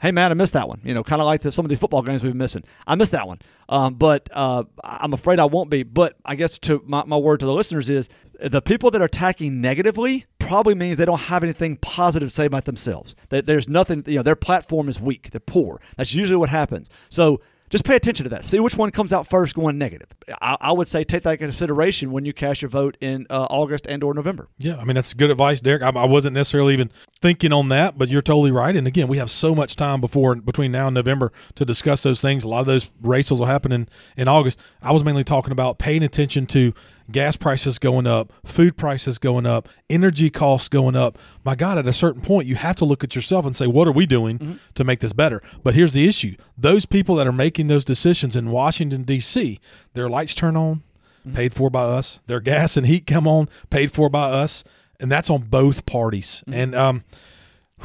"Hey, man, I missed that one." You know, kind of like the, some of the football games we've been missing. I missed that one, um, but uh, I'm afraid I won't be. But I guess to my, my word to the listeners is the people that are attacking negatively probably means they don't have anything positive to say about themselves. That there's nothing. You know, their platform is weak. They're poor. That's usually what happens. So just pay attention to that. See which one comes out first going negative. I, I would say take that into consideration when you cast your vote in uh, August and or November. Yeah, I mean that's good advice, Derek. I, I wasn't necessarily even thinking on that, but you're totally right. And again, we have so much time before between now and November to discuss those things. A lot of those races will happen in in August. I was mainly talking about paying attention to gas prices going up, food prices going up, energy costs going up. My God, at a certain point, you have to look at yourself and say, what are we doing mm-hmm. to make this better? But here's the issue: those people that are making those decisions in Washington D.C., their lights turn on mm-hmm. paid for by us. Their gas and heat come on, paid for by us, and that's on both parties. Mm-hmm. And um,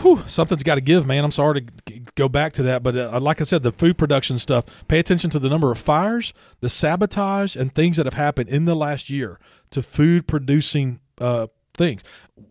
whew, something's got to give, man. I'm sorry to g- go back to that, but uh, like I said, the food production stuff. Pay attention to the number of fires, the sabotage, and things that have happened in the last year to food producing uh, things.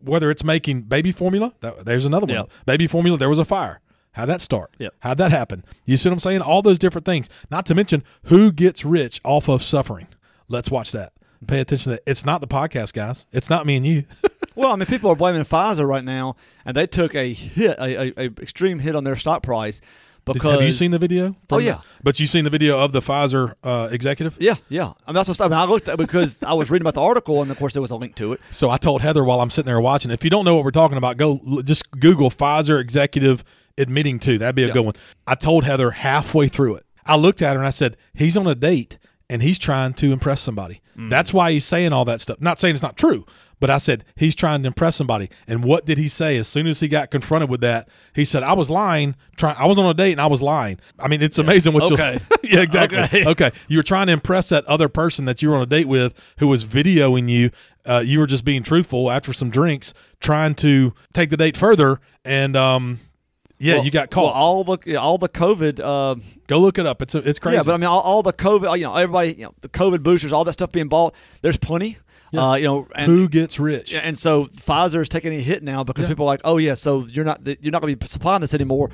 Whether it's making baby formula, that, there's another one. Yep. Baby formula, there was a fire. How'd that start? Yep. How'd that happen? You see what I'm saying? All those different things. Not to mention who gets rich off of suffering. Let's watch that. Pay attention to that. It's not the podcast, guys. It's not me and you. Well, I mean, people are blaming Pfizer right now, and they took a hit, a, a, a extreme hit on their stock price Did- because. Have you seen the video? Oh, yeah. the- but you've seen the video of the Pfizer uh, executive? Yeah, yeah. I mean, that's what I, mean, I looked at because I was reading about the article, and of course there was a link to it. So I told Heather while I'm sitting there watching. If you don't know what we're talking about, go l- just Google Pfizer executive admitting to. That'd be a Yeah. good one. I told Heather halfway through it. I looked at her and I said, "He's on a date and he's trying to impress somebody. Mm. That's why he's saying all that stuff. Not saying it's not true, but I said he's trying to impress somebody. And what did he say as soon as he got confronted with that? He said, "I was lying. Try- I was on a date and I was lying." I mean, it's amazing what Okay. you Yeah, exactly. Okay. okay. You were trying to impress that other person that you were on a date with who was videoing you. Uh, you were just being truthful after some drinks, trying to take the date further. And um, yeah, Well- you got caught. Well, all the all the COVID. Uh, Go look it up. It's it's crazy. yeah, but I mean, all, all the COVID. You know, everybody. You know, the COVID boosters, all that stuff being bought. There's plenty. Uh, you know, and, who gets rich? And so Pfizer is taking a hit now because people are like, oh yeah, so you're not you're not going to be supplying this anymore.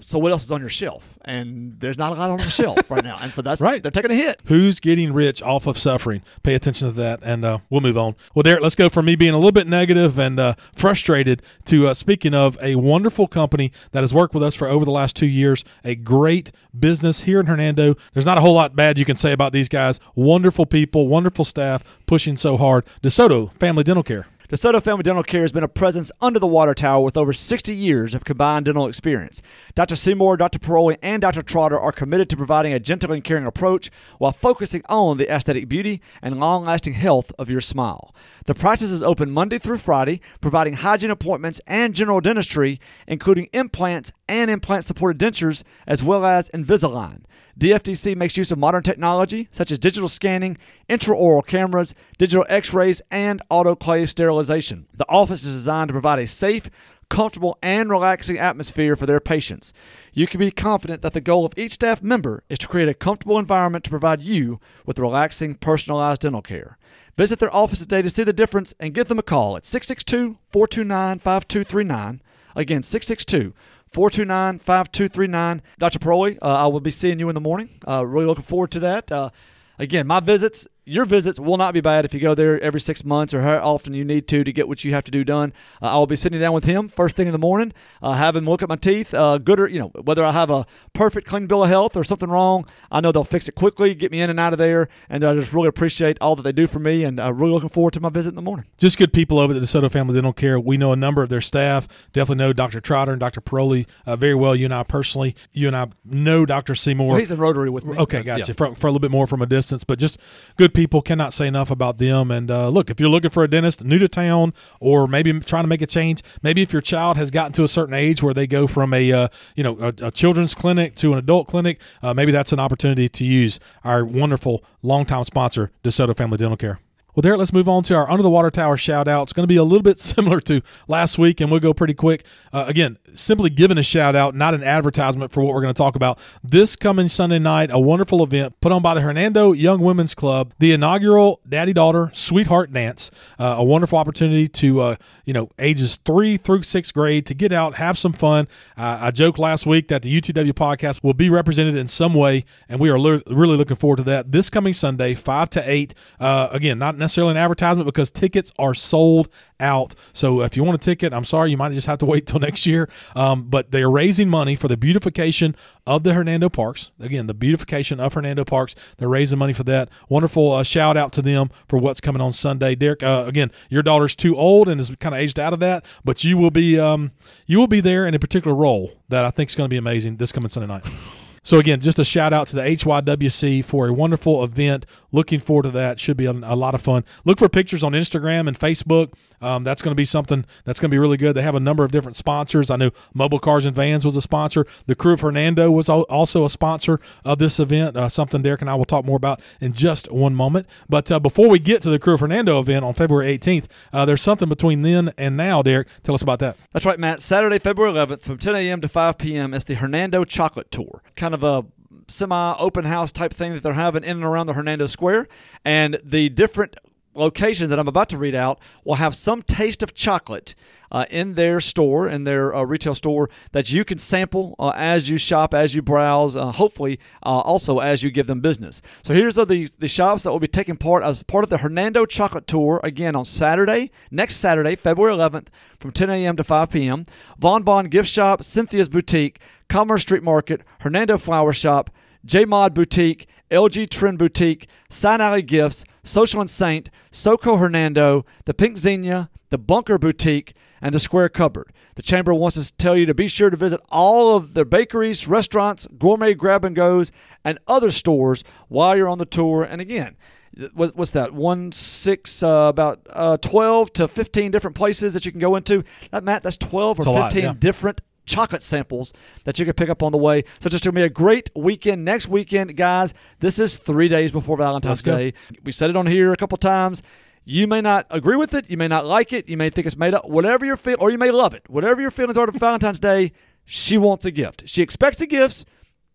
So what else is on your shelf? And there's not a lot on the shelf right now, and so that's Right. They're taking a hit. Who's getting rich off of suffering? Pay attention to that, and uh, we'll move on. Well, Derek, let's go from me being a little bit negative and uh, frustrated to uh, speaking of a wonderful company that has worked with us for over the last two years. A great business here in Hernando. There's not a whole lot bad you can say about these guys. Wonderful people, wonderful staff, pushing so hard. DeSoto Family Dental Care. DeSoto Family Dental Care has been a presence under the water tower with over 60 years of combined dental experience. Dr. Seymour, Dr. Paroli, and Dr. Trotter are committed to providing a gentle and caring approach while focusing on the aesthetic beauty and long lasting health of your smile. The practice is open Monday through Friday, providing hygiene appointments and general dentistry, including implants and implant supported dentures, as well as Invisalign. DFDC makes use of modern technology such as digital scanning, intraoral cameras, digital x rays, and autoclave sterilization. The office is designed to provide a safe, comfortable, and relaxing atmosphere for their patients. You can be confident that the goal of each staff member is to create a comfortable environment to provide you with relaxing, personalized dental care. Visit their office today to see the difference and give them a call at 662 429 5239. Again, 662 429 5239. Dr. Paroli, uh, I will be seeing you in the morning. Uh, really looking forward to that. Uh, again, my visits, your visits will not be bad if you go there every six months or how often you need to to get what you have to do done. Uh, I will be sitting down with him first thing in the morning, uh, have him look at my teeth. Uh, good or, you know, whether I have a perfect clean bill of health or something wrong, I know they'll fix it quickly, get me in and out of there. And I just really appreciate all that they do for me. And uh, really looking forward to my visit in the morning. just good people over at the DeSoto Family Dental Care. We know a number of their staff. Definitely know Dr. Trotter and Dr. Paroli uh, very well. You and I personally. You and I know Dr. Seymour. Well, he's in Rotary with me. Okay, Yeah. gotcha. For, for a little bit more from a distance, but just good people. Cannot say enough about them. And uh, look, if you're looking for a dentist new to town, or maybe trying to make a change, maybe if your child has gotten to a certain age where they go from a uh, you know a, a children's clinic to an adult clinic, uh, maybe that's an opportunity to use our wonderful longtime sponsor, DeSoto Family Dental Care. Well, Derek, let's move on to our Under the Water Tower shout out. It's going to be a little bit similar to last week, and we'll go pretty quick. Uh, again, simply giving a shout out, not an advertisement for what we're going to talk about. This coming Sunday night, a wonderful event put on by the Hernando Young Women's Club, the inaugural Daddy Daughter Sweetheart Dance. Uh, a wonderful opportunity to, uh, you know, ages three through sixth grade to get out, have some fun. Uh, I joked last week that the UTW podcast will be represented in some way, and we are le- really looking forward to that this coming Sunday, 5 to 8. Uh, again, not necessarily an advertisement because tickets are sold out. So if you want a ticket, I'm sorry, you might just have to wait till next year. Um, but they are raising money for the beautification of the Hernando Parks. Again, the beautification of Hernando Parks. They're raising money for that. Wonderful uh, shout out to them for what's coming on Sunday. Derek, uh, again, your daughter's too old and is kind of aged out of that, but you will be um, you will be there in a particular role that I think is going to be amazing this coming Sunday night. So again, just a shout out to the HYWC for a wonderful event. Looking forward to that. Should be a, a lot of fun. Look for pictures on Instagram and Facebook. Um, that's going to be something that's going to be really good. They have a number of different sponsors. I know Mobile Cars and Vans was a sponsor. The Crew of Hernando was al- also a sponsor of this event. Uh, something Derek and I will talk more about in just one moment. But uh, before we get to the Crew of Hernando event on February 18th, uh, there's something between then and now. Derek, tell us about that. That's right, Matt. Saturday, February 11th from 10 a.m. to 5 p.m. It's the Hernando Chocolate Tour. Kind of a semi open house type thing that they're having in and around the Hernando Square. And the different locations that I'm about to read out will have some taste of chocolate uh, in their store, in their uh, retail store, that you can sample uh, as you shop, as you browse, uh, hopefully uh, also as you give them business. So here's the, the shops that will be taking part as part of the Hernando Chocolate Tour again on Saturday, next Saturday, February 11th from 10 a.m. to 5 p.m. Von Bon Gift Shop, Cynthia's Boutique, Commerce Street Market, Hernando Flower Shop, J Mod Boutique, LG Trend Boutique, Sign Alley Gifts, Social and Saint, Soco Hernando, the Pink Zinnia, the Bunker Boutique, and the Square Cupboard. The Chamber wants to tell you to be sure to visit all of their bakeries, restaurants, gourmet grab and goes, and other stores while you're on the tour. And again, what's that? One six, uh, about uh, twelve to fifteen different places that you can go into. That Matt, that's twelve or That's a lot, fifteen yeah. different chocolate samples that you can pick up on the way. So just going to be a great weekend next weekend, guys. This is three days before Valentine's Day. We said it on here a couple times. You may not agree with it. You may not like it. You may think it's made up. Whatever your feel, or you may love it. Whatever your feelings are to Valentine's Day, she wants a gift. She expects the gifts.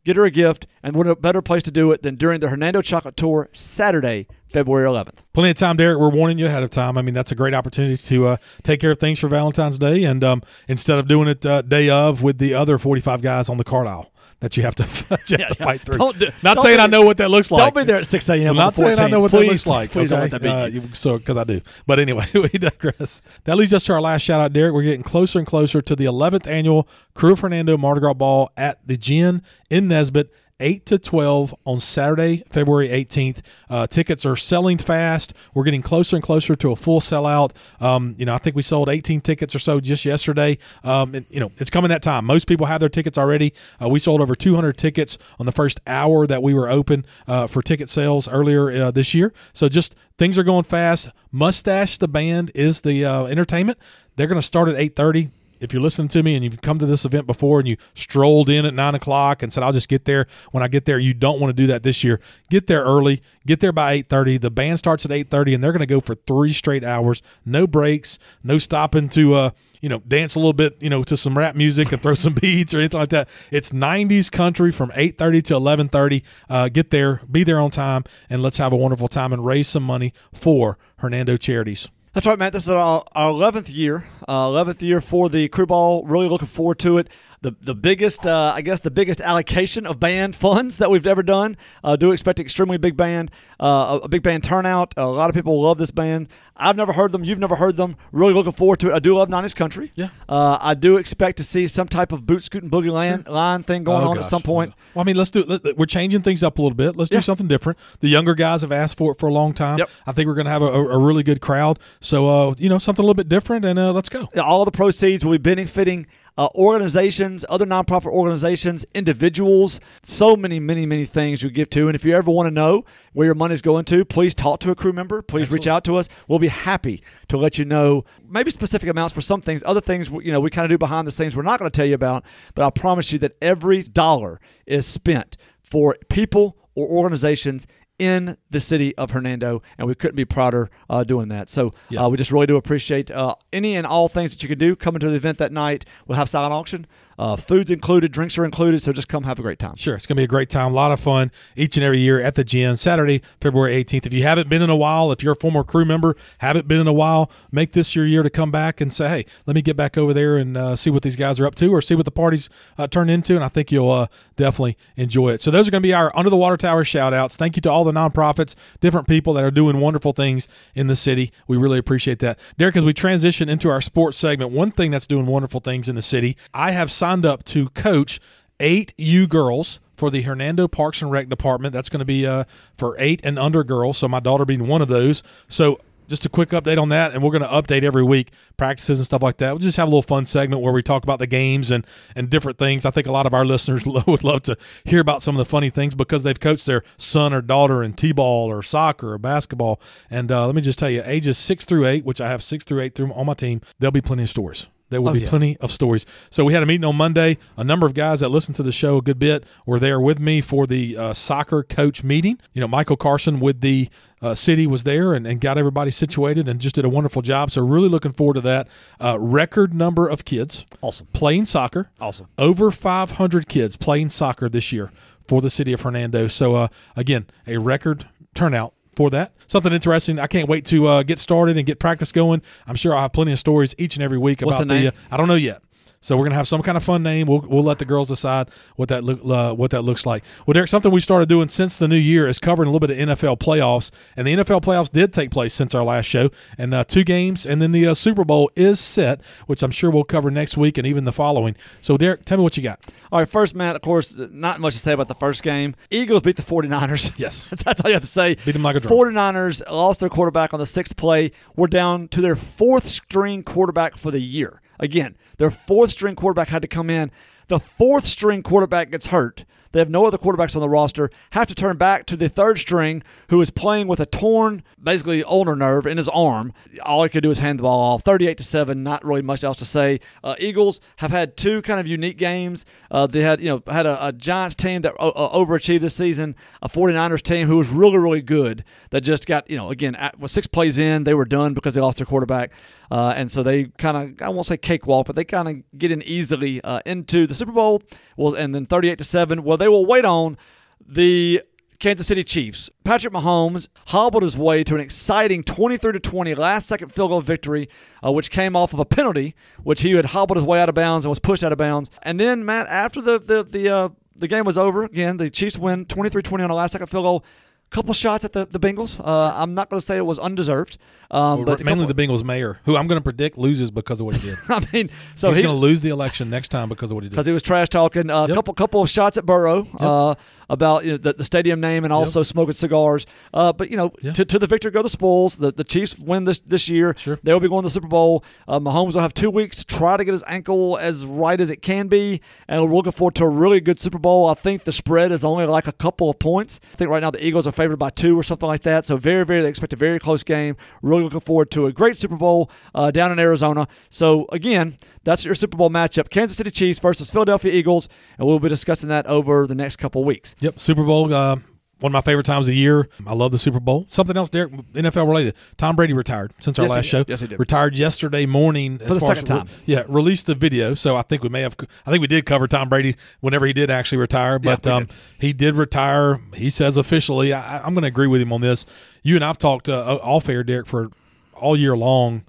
Get her a gift, and what a better place to do it than during the Hernando Chocolate Tour Saturday, February 11th. Plenty of time, Derek. We're warning you ahead of time. I mean, that's a great opportunity to uh, take care of things for Valentine's Day, and um, instead of doing it uh, day of with the other forty-five guys on the cart aisle that you have to, you have to yeah. fight through. Don't do- Not don't saying I know what that looks like. Don't be there at 6 a.m. Not saying I know what please, that looks like. Please okay? don't let that be Uh, so because I do. But anyway, we digress. That leads us to our last shout out, Derek. We're getting closer and closer to the 11th annual Crew Hernando Mardi Gras Ball at the Gin in Nesbit. 8 to 12 on Saturday, February 18th. Uh, tickets are selling fast. We're getting closer and closer to a full sellout. Um, you know, I think we sold 18 tickets or so just yesterday. Um, and, you know, it's coming that time. Most people have their tickets already. Uh, we sold over 200 tickets on the first hour that we were open uh, for ticket sales earlier uh, this year. So just things are going fast. Mustache the band is the uh, entertainment. They're going to start at 8:30 if you're listening to me and you've come to this event before and you strolled in at nine o'clock and said I'll just get there when I get there, you don't want to do that this year. Get there early. Get there by eight thirty. The band starts at eight thirty, and they're going to go for three straight hours. No breaks. No stopping to uh you know dance a little bit you know to some rap music and throw some beats or anything like that. It's '90s country from eight thirty to eleven thirty. Uh, get there, be there on time, and let's have a wonderful time and raise some money for Hernando Charities. That's right, Matt. This is our our eleventh year, uh, eleventh year for the crew ball. Really looking forward to it. The the biggest, uh, I guess, the biggest allocation of band funds that we've ever done. Uh, do expect extremely big band, uh, a, a big band turnout. A lot of people love this band. I've never heard them. You've never heard them. Really looking forward to it. I do love 90s country. Yeah. Uh, I do expect to see some type of boot scooting boogie line, line thing going Oh, on at some point. Well, I mean, let's do. Let, we're changing things up a little bit. Let's do something different. The younger guys have asked for it for a long time. Yep. I think we're going to have a, a, a really good crowd. So, uh, you know, something a little bit different, and uh, let's go. all the proceeds will be benefiting uh, organizations, other nonprofit organizations, individuals. So many, many, many things you give to. And if you ever want to know where your money is going to, please talk to a crew member. Please reach out to us. We'll be happy to let you know maybe specific amounts for some things. Other things, you know, we kind of do behind the scenes. We're not going to tell you about, but I promise you that every dollar is spent for people or organizations in the city of Hernando, and we couldn't be prouder uh, doing that. So Yeah. uh, we just really do appreciate uh, any and all things that you can do. Coming to the event that night, we'll have silent auction. Uh, food's included, drinks are included, so just come have a great time. Sure, it's going to be a great time, a lot of fun each and every year at the gym. Saturday, February 18th. If you haven't been in a while, if you're a former crew member, haven't been in a while, make this your year to come back and say, hey, let me get back over there and uh, see what these guys are up to or see what the parties uh, turn into. And I think you'll uh, definitely enjoy it. So those are going to be our Under the Water Tower shout outs. Thank you to all the nonprofits, different people that are doing wonderful things in the city. We really appreciate that. Derek, as we transition into our sports segment, one thing that's doing wonderful things in the city, I have signed up to coach eight U girls for the Hernando Parks and Rec department. That's going to be uh, for eight and under girls. So my daughter being one of those. So just a quick update on that, and we're going to update every week practices and stuff like that. We'll just have a little fun segment where we talk about the games and and different things. I think a lot of our listeners would love to hear about some of the funny things because they've coached their son or daughter in t-ball or soccer or basketball. And uh, let me just tell you, ages six through eight, which I have six through eight through on my team, there'll be plenty of stories. There will Oh, be yeah. plenty of stories. So we had a meeting on Monday. A number of guys that listened to the show a good bit were there with me for the uh, soccer coach meeting. You know, Michael Carson with the uh, city was there and, and got everybody situated and just did a wonderful job. So really looking forward to that. Uh, record number of kids Awesome. playing soccer. Awesome. Over 500 kids playing soccer this year for the city of Hernando. So uh, again, a record turnout for that. Something interesting. I can't wait to uh, get started and get practice going. I'm sure I'll have plenty of stories each and every week What's about the name? uh, I don't know yet. So we're gonna have some kind of fun name. We'll, we'll let the girls decide what that look uh, what that looks like. Well, Derek, something we started doing since the new year is covering a little bit of NFL playoffs, and the NFL playoffs did take place since our last show, and uh, two games, and then the uh, Super Bowl is set, which I'm sure we'll cover next week and even the following. So, Derek, tell me what you got. All right, first, Matt, of course, not much to say about the first game. Eagles beat the 49ers. Yes. That's all you have to say. Beat 'em like a drum. 49ers lost their quarterback on the sixth play. We're down to their fourth string quarterback for the year. Again, their fourth string quarterback had to come in. The fourth string quarterback gets hurt. They have no other quarterbacks on the roster. Have to turn back to the third string, who is playing with a torn, basically ulnar nerve in his arm. All he could do is hand the ball off. Thirty-eight to seven. Not really much else to say. Uh, Eagles have had two kind of unique games. Uh, they had you know had a, a Giants team that uh, uh, overachieved this season. A 49ers team who was really really good that just got you know again at, with six plays in they were done because they lost their quarterback. Uh, and so they kind of, I won't say cakewalk, but they kind of get in easily uh, into the Super Bowl. Well, and then 38 to 7. Well, they will wait on the Kansas City Chiefs. Patrick Mahomes hobbled his way to an exciting 23 to 20 last second field goal victory, uh, which came off of a penalty, which he had hobbled his way out of bounds and was pushed out of bounds. And then, Matt, after the, the, the, uh, the game was over, again, the Chiefs win 23 20 on a last second field goal. Couple shots at the, the Bengals. Uh, I'm not going to say it was undeserved, um, but mainly couple- the Bengals mayor, who I'm going to predict loses because of what he did. I mean, so He's he, going to lose the election next time because of what he did. because he was trash talking. A uh, Yep. couple couple of shots at Burrow uh, about you know, the, the stadium name and also smoking cigars. Uh, but you know, to, to the victor go the spoils. The the Chiefs win this this year. Sure. They will be going to the Super Bowl. Uh, Mahomes will have two weeks to try to get his ankle as right as it can be, and we're looking forward to a really good Super Bowl. I think the spread is only like a couple of points. I think right now the Eagles are favored by two or something like that. So very very they expect a very close game. Really looking forward to a great Super Bowl uh, down in Arizona. So again, that's your Super Bowl matchup: Kansas City Chiefs versus Philadelphia Eagles, and we'll be discussing that over the next couple weeks. Yep, Super Bowl. Uh, one of my favorite times of the year. I love the Super Bowl. Something else, Derek, NFL related. Tom Brady retired since our Yes, last did. show. Yes, he did. Retired yesterday morning For the second time. yeah, released the video. So I think we may have. I think we did cover Tom Brady whenever he did actually retire. But we um, he did retire. He says officially. I, I'm going to agree with him on this. You and I've talked uh, off air, Derek, for all year long.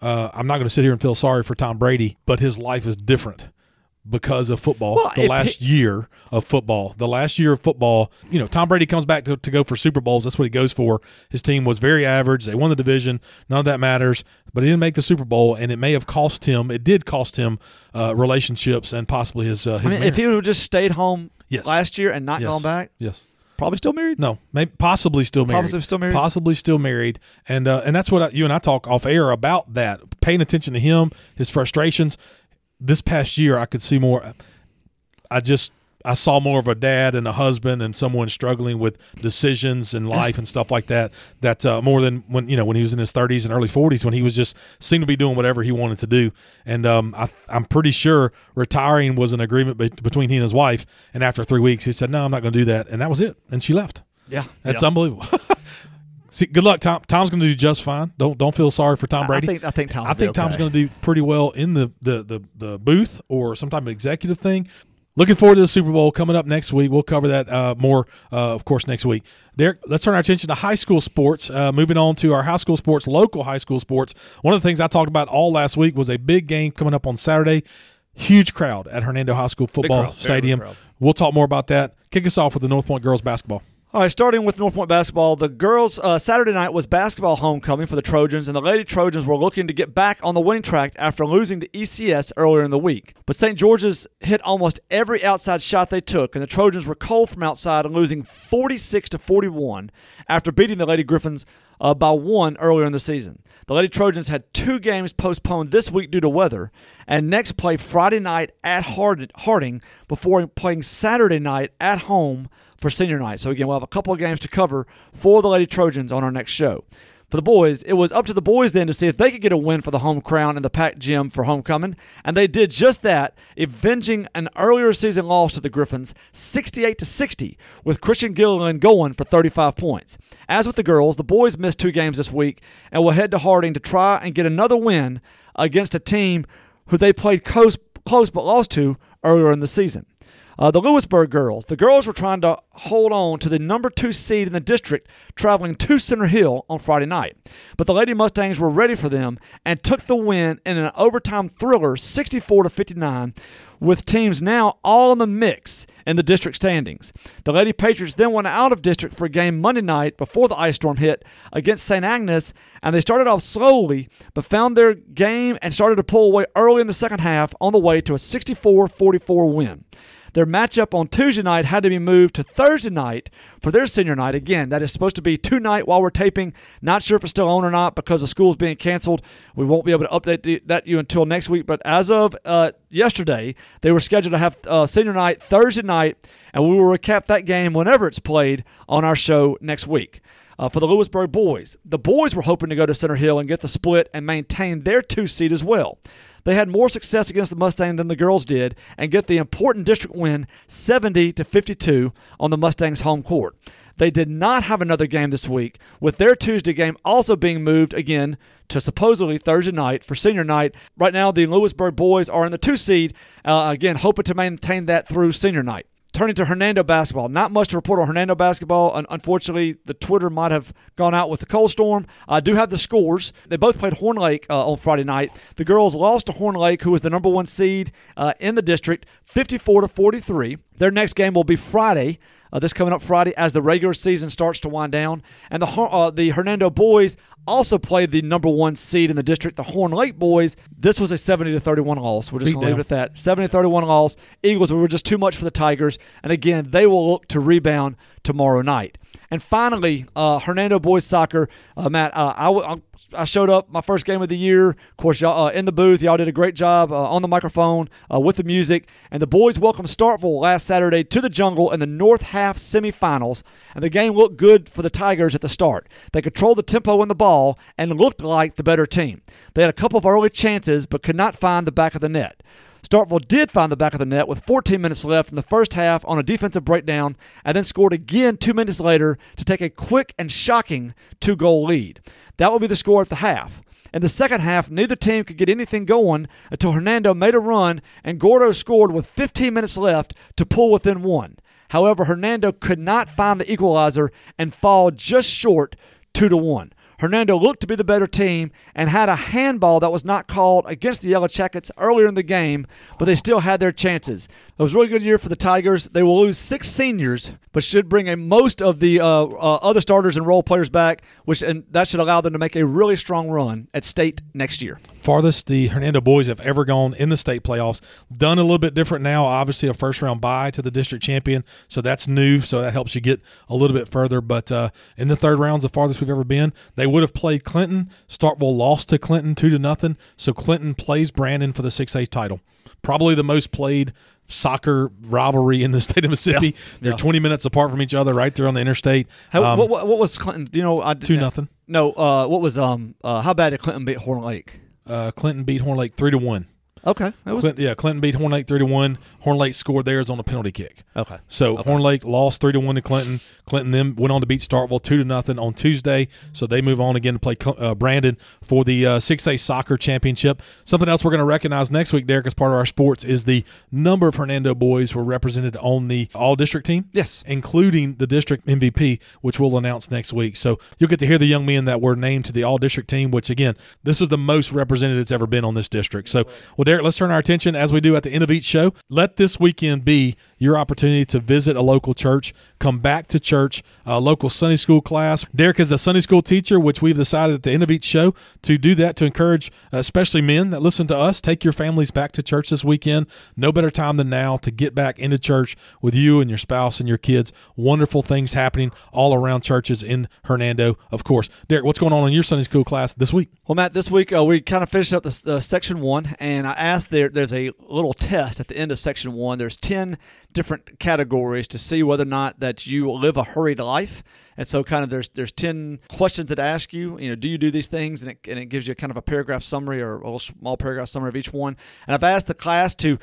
Uh, I'm not going to sit here and feel sorry for Tom Brady, but his life is different because of football. Well, the last he- year of football, the last year of football, you know, Tom Brady comes back to, to go for Super Bowls. That's what he goes for. His team was very average. They won the division. None of that matters. But he didn't make the Super Bowl, and it may have cost him. It did cost him uh, relationships and possibly his uh, I mean, if he would have just stayed home Yes. last year and not yes. gone back, yes. probably still married. No, maybe possibly still married. Possibly still married? Possibly still married, and uh, and that's what I, you and I talk off air about that. Paying attention to him, his frustrations. This past year, I could see more. I just I saw more of a dad and a husband and someone struggling with decisions in life and stuff like that. That uh, more than when you know when he was in his 30s and early 40s when he was just seemed to be doing whatever he wanted to do. And um, I, I'm pretty sure retiring was an agreement be- between he and his wife. And after three weeks, he said, "No, I'm not going to do that," and that was it. And she left. Yeah, That's yeah. unbelievable. See, good luck, Tom. Tom's going to do just fine. Don't don't feel sorry for Tom Brady. I think I think Tom. I think Tom's going to do pretty well in the, the, the, the booth or some type of executive thing. Looking forward to the Super Bowl coming up next week. We'll cover that uh, more, uh, of course, next week. Derek, let's turn our attention to high school sports. Uh, moving on to our high school sports, local high school sports. One of the things I talked about all last week was a big game coming up on Saturday. Huge crowd at Hernando High School Football crowd. Very big Stadium. We'll talk more about that. Kick us off with the North Point girls basketball. All right, starting with North Point basketball, the girls uh, Saturday night was basketball homecoming for the Trojans, and the Lady Trojans were looking to get back on the winning track after losing to ECS earlier in the week. But St. George's hit almost every outside shot they took, and the Trojans were cold from outside and losing 46 to 41 after beating the Lady Griffins uh, by one earlier in the season. The Lady Trojans had two games postponed this week due to weather, and next play Friday night at Harding before playing Saturday night at home for senior night. So again, we'll have a couple of games to cover for the Lady Trojans on our next show. For the boys, it was up to the boys then to see if they could get a win for the home crown in the packed gym for homecoming, and they did just that, avenging an earlier season loss to the Griffins, 68 to 60, with Christian Gilliland going for 35 points. As with the girls, the boys missed two games this week and will head to Harding to try and get another win against a team who they played close, close but lost to earlier in the season. Uh, the Lewisburg girls. The girls were trying to hold on to the number two seed in the district, traveling to Center Hill on Friday night. But the Lady Mustangs were ready for them and took the win in an overtime thriller, 64 to 59, with teams now all in the mix in the district standings. The Lady Patriots then went out of district for a game Monday night before the ice storm hit against St. Agnes, and they started off slowly but found their game and started to pull away early in the second half on the way to a 64 44 win. Their matchup on Tuesday night had to be moved to Thursday night for their senior night. Again, that is supposed to be tonight while we're taping. Not sure if it's still on or not because the school's being canceled. We won't be able to update that you until next week. But as of uh, yesterday, they were scheduled to have uh, senior night Thursday night, and we will recap that game whenever it's played on our show next week. Uh, for the Lewisburg boys, the boys were hoping to go to Center Hill and get the split and maintain their two seed as well. They had more success against the Mustang than the girls did and get the important district win 70 to 52 on the Mustangs home court. They did not have another game this week, with their Tuesday game also being moved again to supposedly Thursday night for senior night. Right now, the Lewisburg boys are in the two seed, uh, again, hoping to maintain that through senior night. Turning to Hernando basketball, not much to report on Hernando basketball. Unfortunately, the Twitter might have gone out with the cold storm. I do have the scores. They both played Horn Lake uh, on Friday night. The girls lost to Horn Lake, who was the number one seed uh, in the district, 54 to 43. Their next game will be Friday. Uh, this coming up Friday as the regular season starts to wind down. And the uh, the Hernando boys also played the number one seed in the district, the Horn Lake boys. This was a 70 to 31 loss. We're just going to leave it at that. 70 to 31 loss. Eagles were just too much for the Tigers. And again, they will look to rebound tomorrow night. And finally, uh, Hernando boys soccer. Uh, Matt, uh, I, w- I showed up my first game of the year. Of course, y'all uh, in the booth. Y'all did a great job uh, on the microphone uh, with the music. And the boys welcomed Starkville last Saturday to the jungle in the North Half semifinals. And the game looked good for the Tigers at the start. They controlled the tempo in the ball and looked like the better team. They had a couple of early chances, but could not find the back of the net. Starkville did find the back of the net with 14 minutes left in the first half on a defensive breakdown and then scored again two minutes later to take a quick and shocking two goal lead. That will be the score at the half. In the second half, neither team could get anything going until Hernando made a run and Gordo scored with 15 minutes left to pull within one. However, Hernando could not find the equalizer and fall just short 2 to 1. Hernando looked to be the better team and had a handball that was not called against the Yellow Jackets earlier in the game, but they still had their chances. It was a really good year for the Tigers. They will lose six seniors, but should bring a most of the uh, uh, other starters and role players back, which and that should allow them to make a really strong run at state next year. farthest the Hernando boys have ever gone in the state playoffs. Done a little bit different now. Obviously, a first round bye to the district champion, so that's new. So that helps you get a little bit further. But uh, in the third round's the farthest we've ever been. They would have played Clinton. Starkville lost to Clinton two to nothing. So Clinton plays Brandon for the six A title. Probably the most played soccer rivalry in the state of Mississippi. They're Yeah. 20 minutes apart from each other, right there on the interstate. How, Um, what, what, what was Clinton? Do you know? I, Two nothing. No. Uh, what was um? Uh, how bad did Clinton beat Horn Lake? uh, Clinton beat Horn Lake three to one. Okay, that was Clinton, yeah, Clinton beat Horn Lake three to one. Horn Lake scored theirs on a penalty kick. okay. So Horn Lake lost three to one to Clinton. Clinton then went on to beat Starkville two to nothing on Tuesday. So they move on again to play uh, Brandon for the six A soccer championship. Something else we're going to recognize next week, Derek, as part of our sports, is the number of Hernando boys who were represented on the all district team. Yes. including the district MVP, which we'll announce next week. So you'll get to hear the young men that were named to the all district team. Which again, this is the most represented it's ever been on this district. So, well, Derek, let's turn our attention as we do at the end of each show. Let this weekend be your opportunity to visit a local church, come back to church, a local Sunday school class. Derek is a Sunday school teacher, which we've decided at the end of each show to do that to encourage, especially men that listen to us, take your families back to church this weekend. No better time than now to get back into church with you and your spouse and your kids. Wonderful things happening all around churches in Hernando, of course. Derek, what's going on in your Sunday school class this week? Well, Matt, this week uh, we kind of finished up the uh, section one, and I asked there. There's a little test at the end of section one. There's ten different categories to see whether or not that you live a hurried life. And so, kind of, there's there's ten questions that ask you, you know, do you do these things, and it, and it gives you kind of a paragraph summary or a small paragraph summary of each one. And I've asked the class to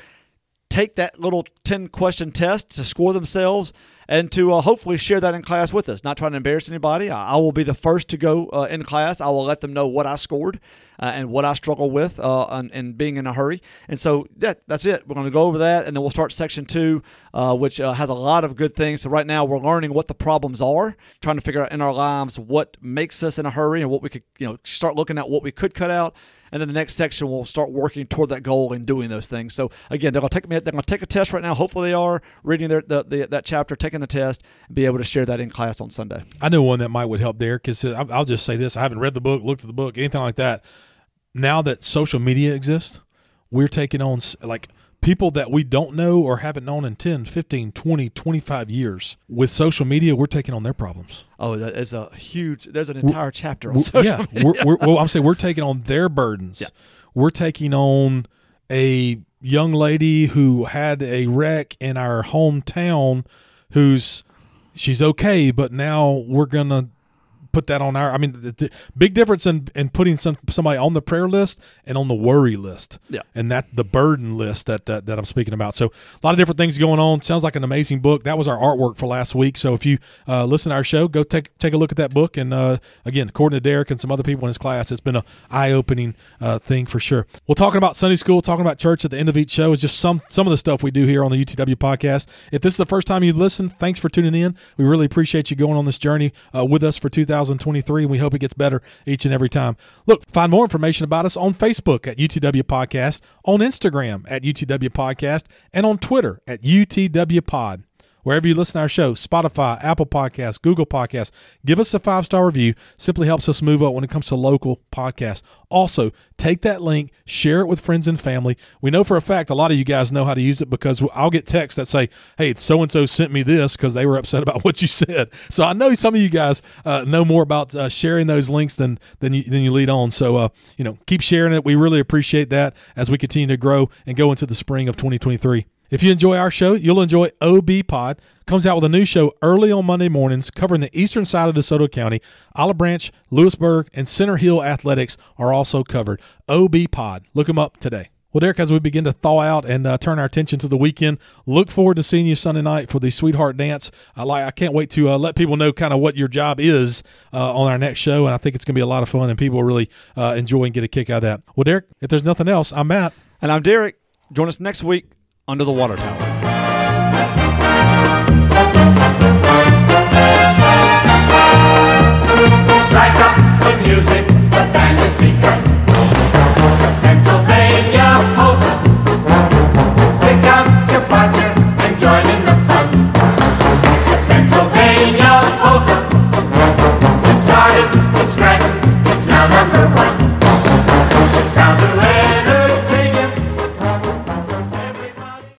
take that little 10 question test to score themselves and to uh, hopefully share that in class with us. Not trying to embarrass anybody. I, I will be the first to go uh, in class. I will let them know what I scored uh, and what I struggle with uh, and, being in a hurry. And so that, that's it. We're going to go over that, and then we'll start section two, uh, which uh, has a lot of good things. So right now we're learning what the problems are, trying to figure out in our lives what makes us in a hurry and what we could, you know, start looking at what we could cut out. And then the next section we'll start working toward that goal and doing those things. So again, they're to take. They're to take a test right now. Hopefully, they are reading their the, the, that chapter, taking the test, and be able to share that in class on Sunday. I know one that might would help Derek because I'll just say this: I haven't read the book, looked at the book, anything like that. Now that social media exists, we're taking on like people that we don't know or haven't known in 10, 15, 20, 25 years. With social media, we're taking on their problems. Oh, that is a huge. There's an entire chapter on We're- social yeah, media. We're, we're, well, I'm saying we're taking on their burdens. Yeah. We're taking on a young lady who had a wreck in our hometown, who's she's okay, but now we're gonna put that on our. I mean, the, the big difference in in putting some somebody on the prayer list and on the worry list. Yeah. and that the burden list that, that that I'm speaking about. So a lot of different things going on. Sounds like an amazing book. That was our artwork for last week. So if you uh, listen to our show, go take take a look at that book. And uh, again, according to Derek and some other people in his class, it's been a eye opening uh, thing for sure. Well, talking about Sunday school, talking about church at the end of each show is just some some of the stuff we do here on the UTW podcast. If this is the first time you listen, thanks for tuning in. We really appreciate you going on this journey uh, with us for 2023, and we hope it gets better each and every time. Look, find more information about us on Facebook at UTW Podcast, on Instagram at UTW Podcast, and on Twitter at UTW Pod. Wherever you listen to our show, Spotify, Apple Podcasts, Google Podcasts, give us a five star review. Simply helps us move up when it comes to local podcasts. Also, take that link, share it with friends and family. We know for a fact a lot of you guys know how to use it because I'll get texts that say, "Hey, so and so sent me this because they were upset about what you said." So I know some of you guys uh, know more about uh, sharing those links than than you, than you lead on. So uh, you know, keep sharing it. We really appreciate that as we continue to grow and go into the spring of 2023. If you enjoy our show, you'll enjoy OB Pod. Comes out with a new show early on Monday mornings covering the eastern side of DeSoto County. Olive Branch, Lewisburg, and Center Hill athletics are also covered. OB Pod. Look them up today. Well, Derek, as we begin to thaw out and uh, turn our attention to the weekend, look forward to seeing you Sunday night for the Sweetheart Dance. I like. I can't wait to uh, let people know kind of what your job is uh, on our next show, and I think it's going to be a lot of fun, and people will really uh, enjoy and get a kick out of that. Well, Derek, if there's nothing else, I'm Matt. And I'm Derek. Join us next week under the water tower. Strike up the music, the band is begun. Pennsylvania, hope. Pick up your partner.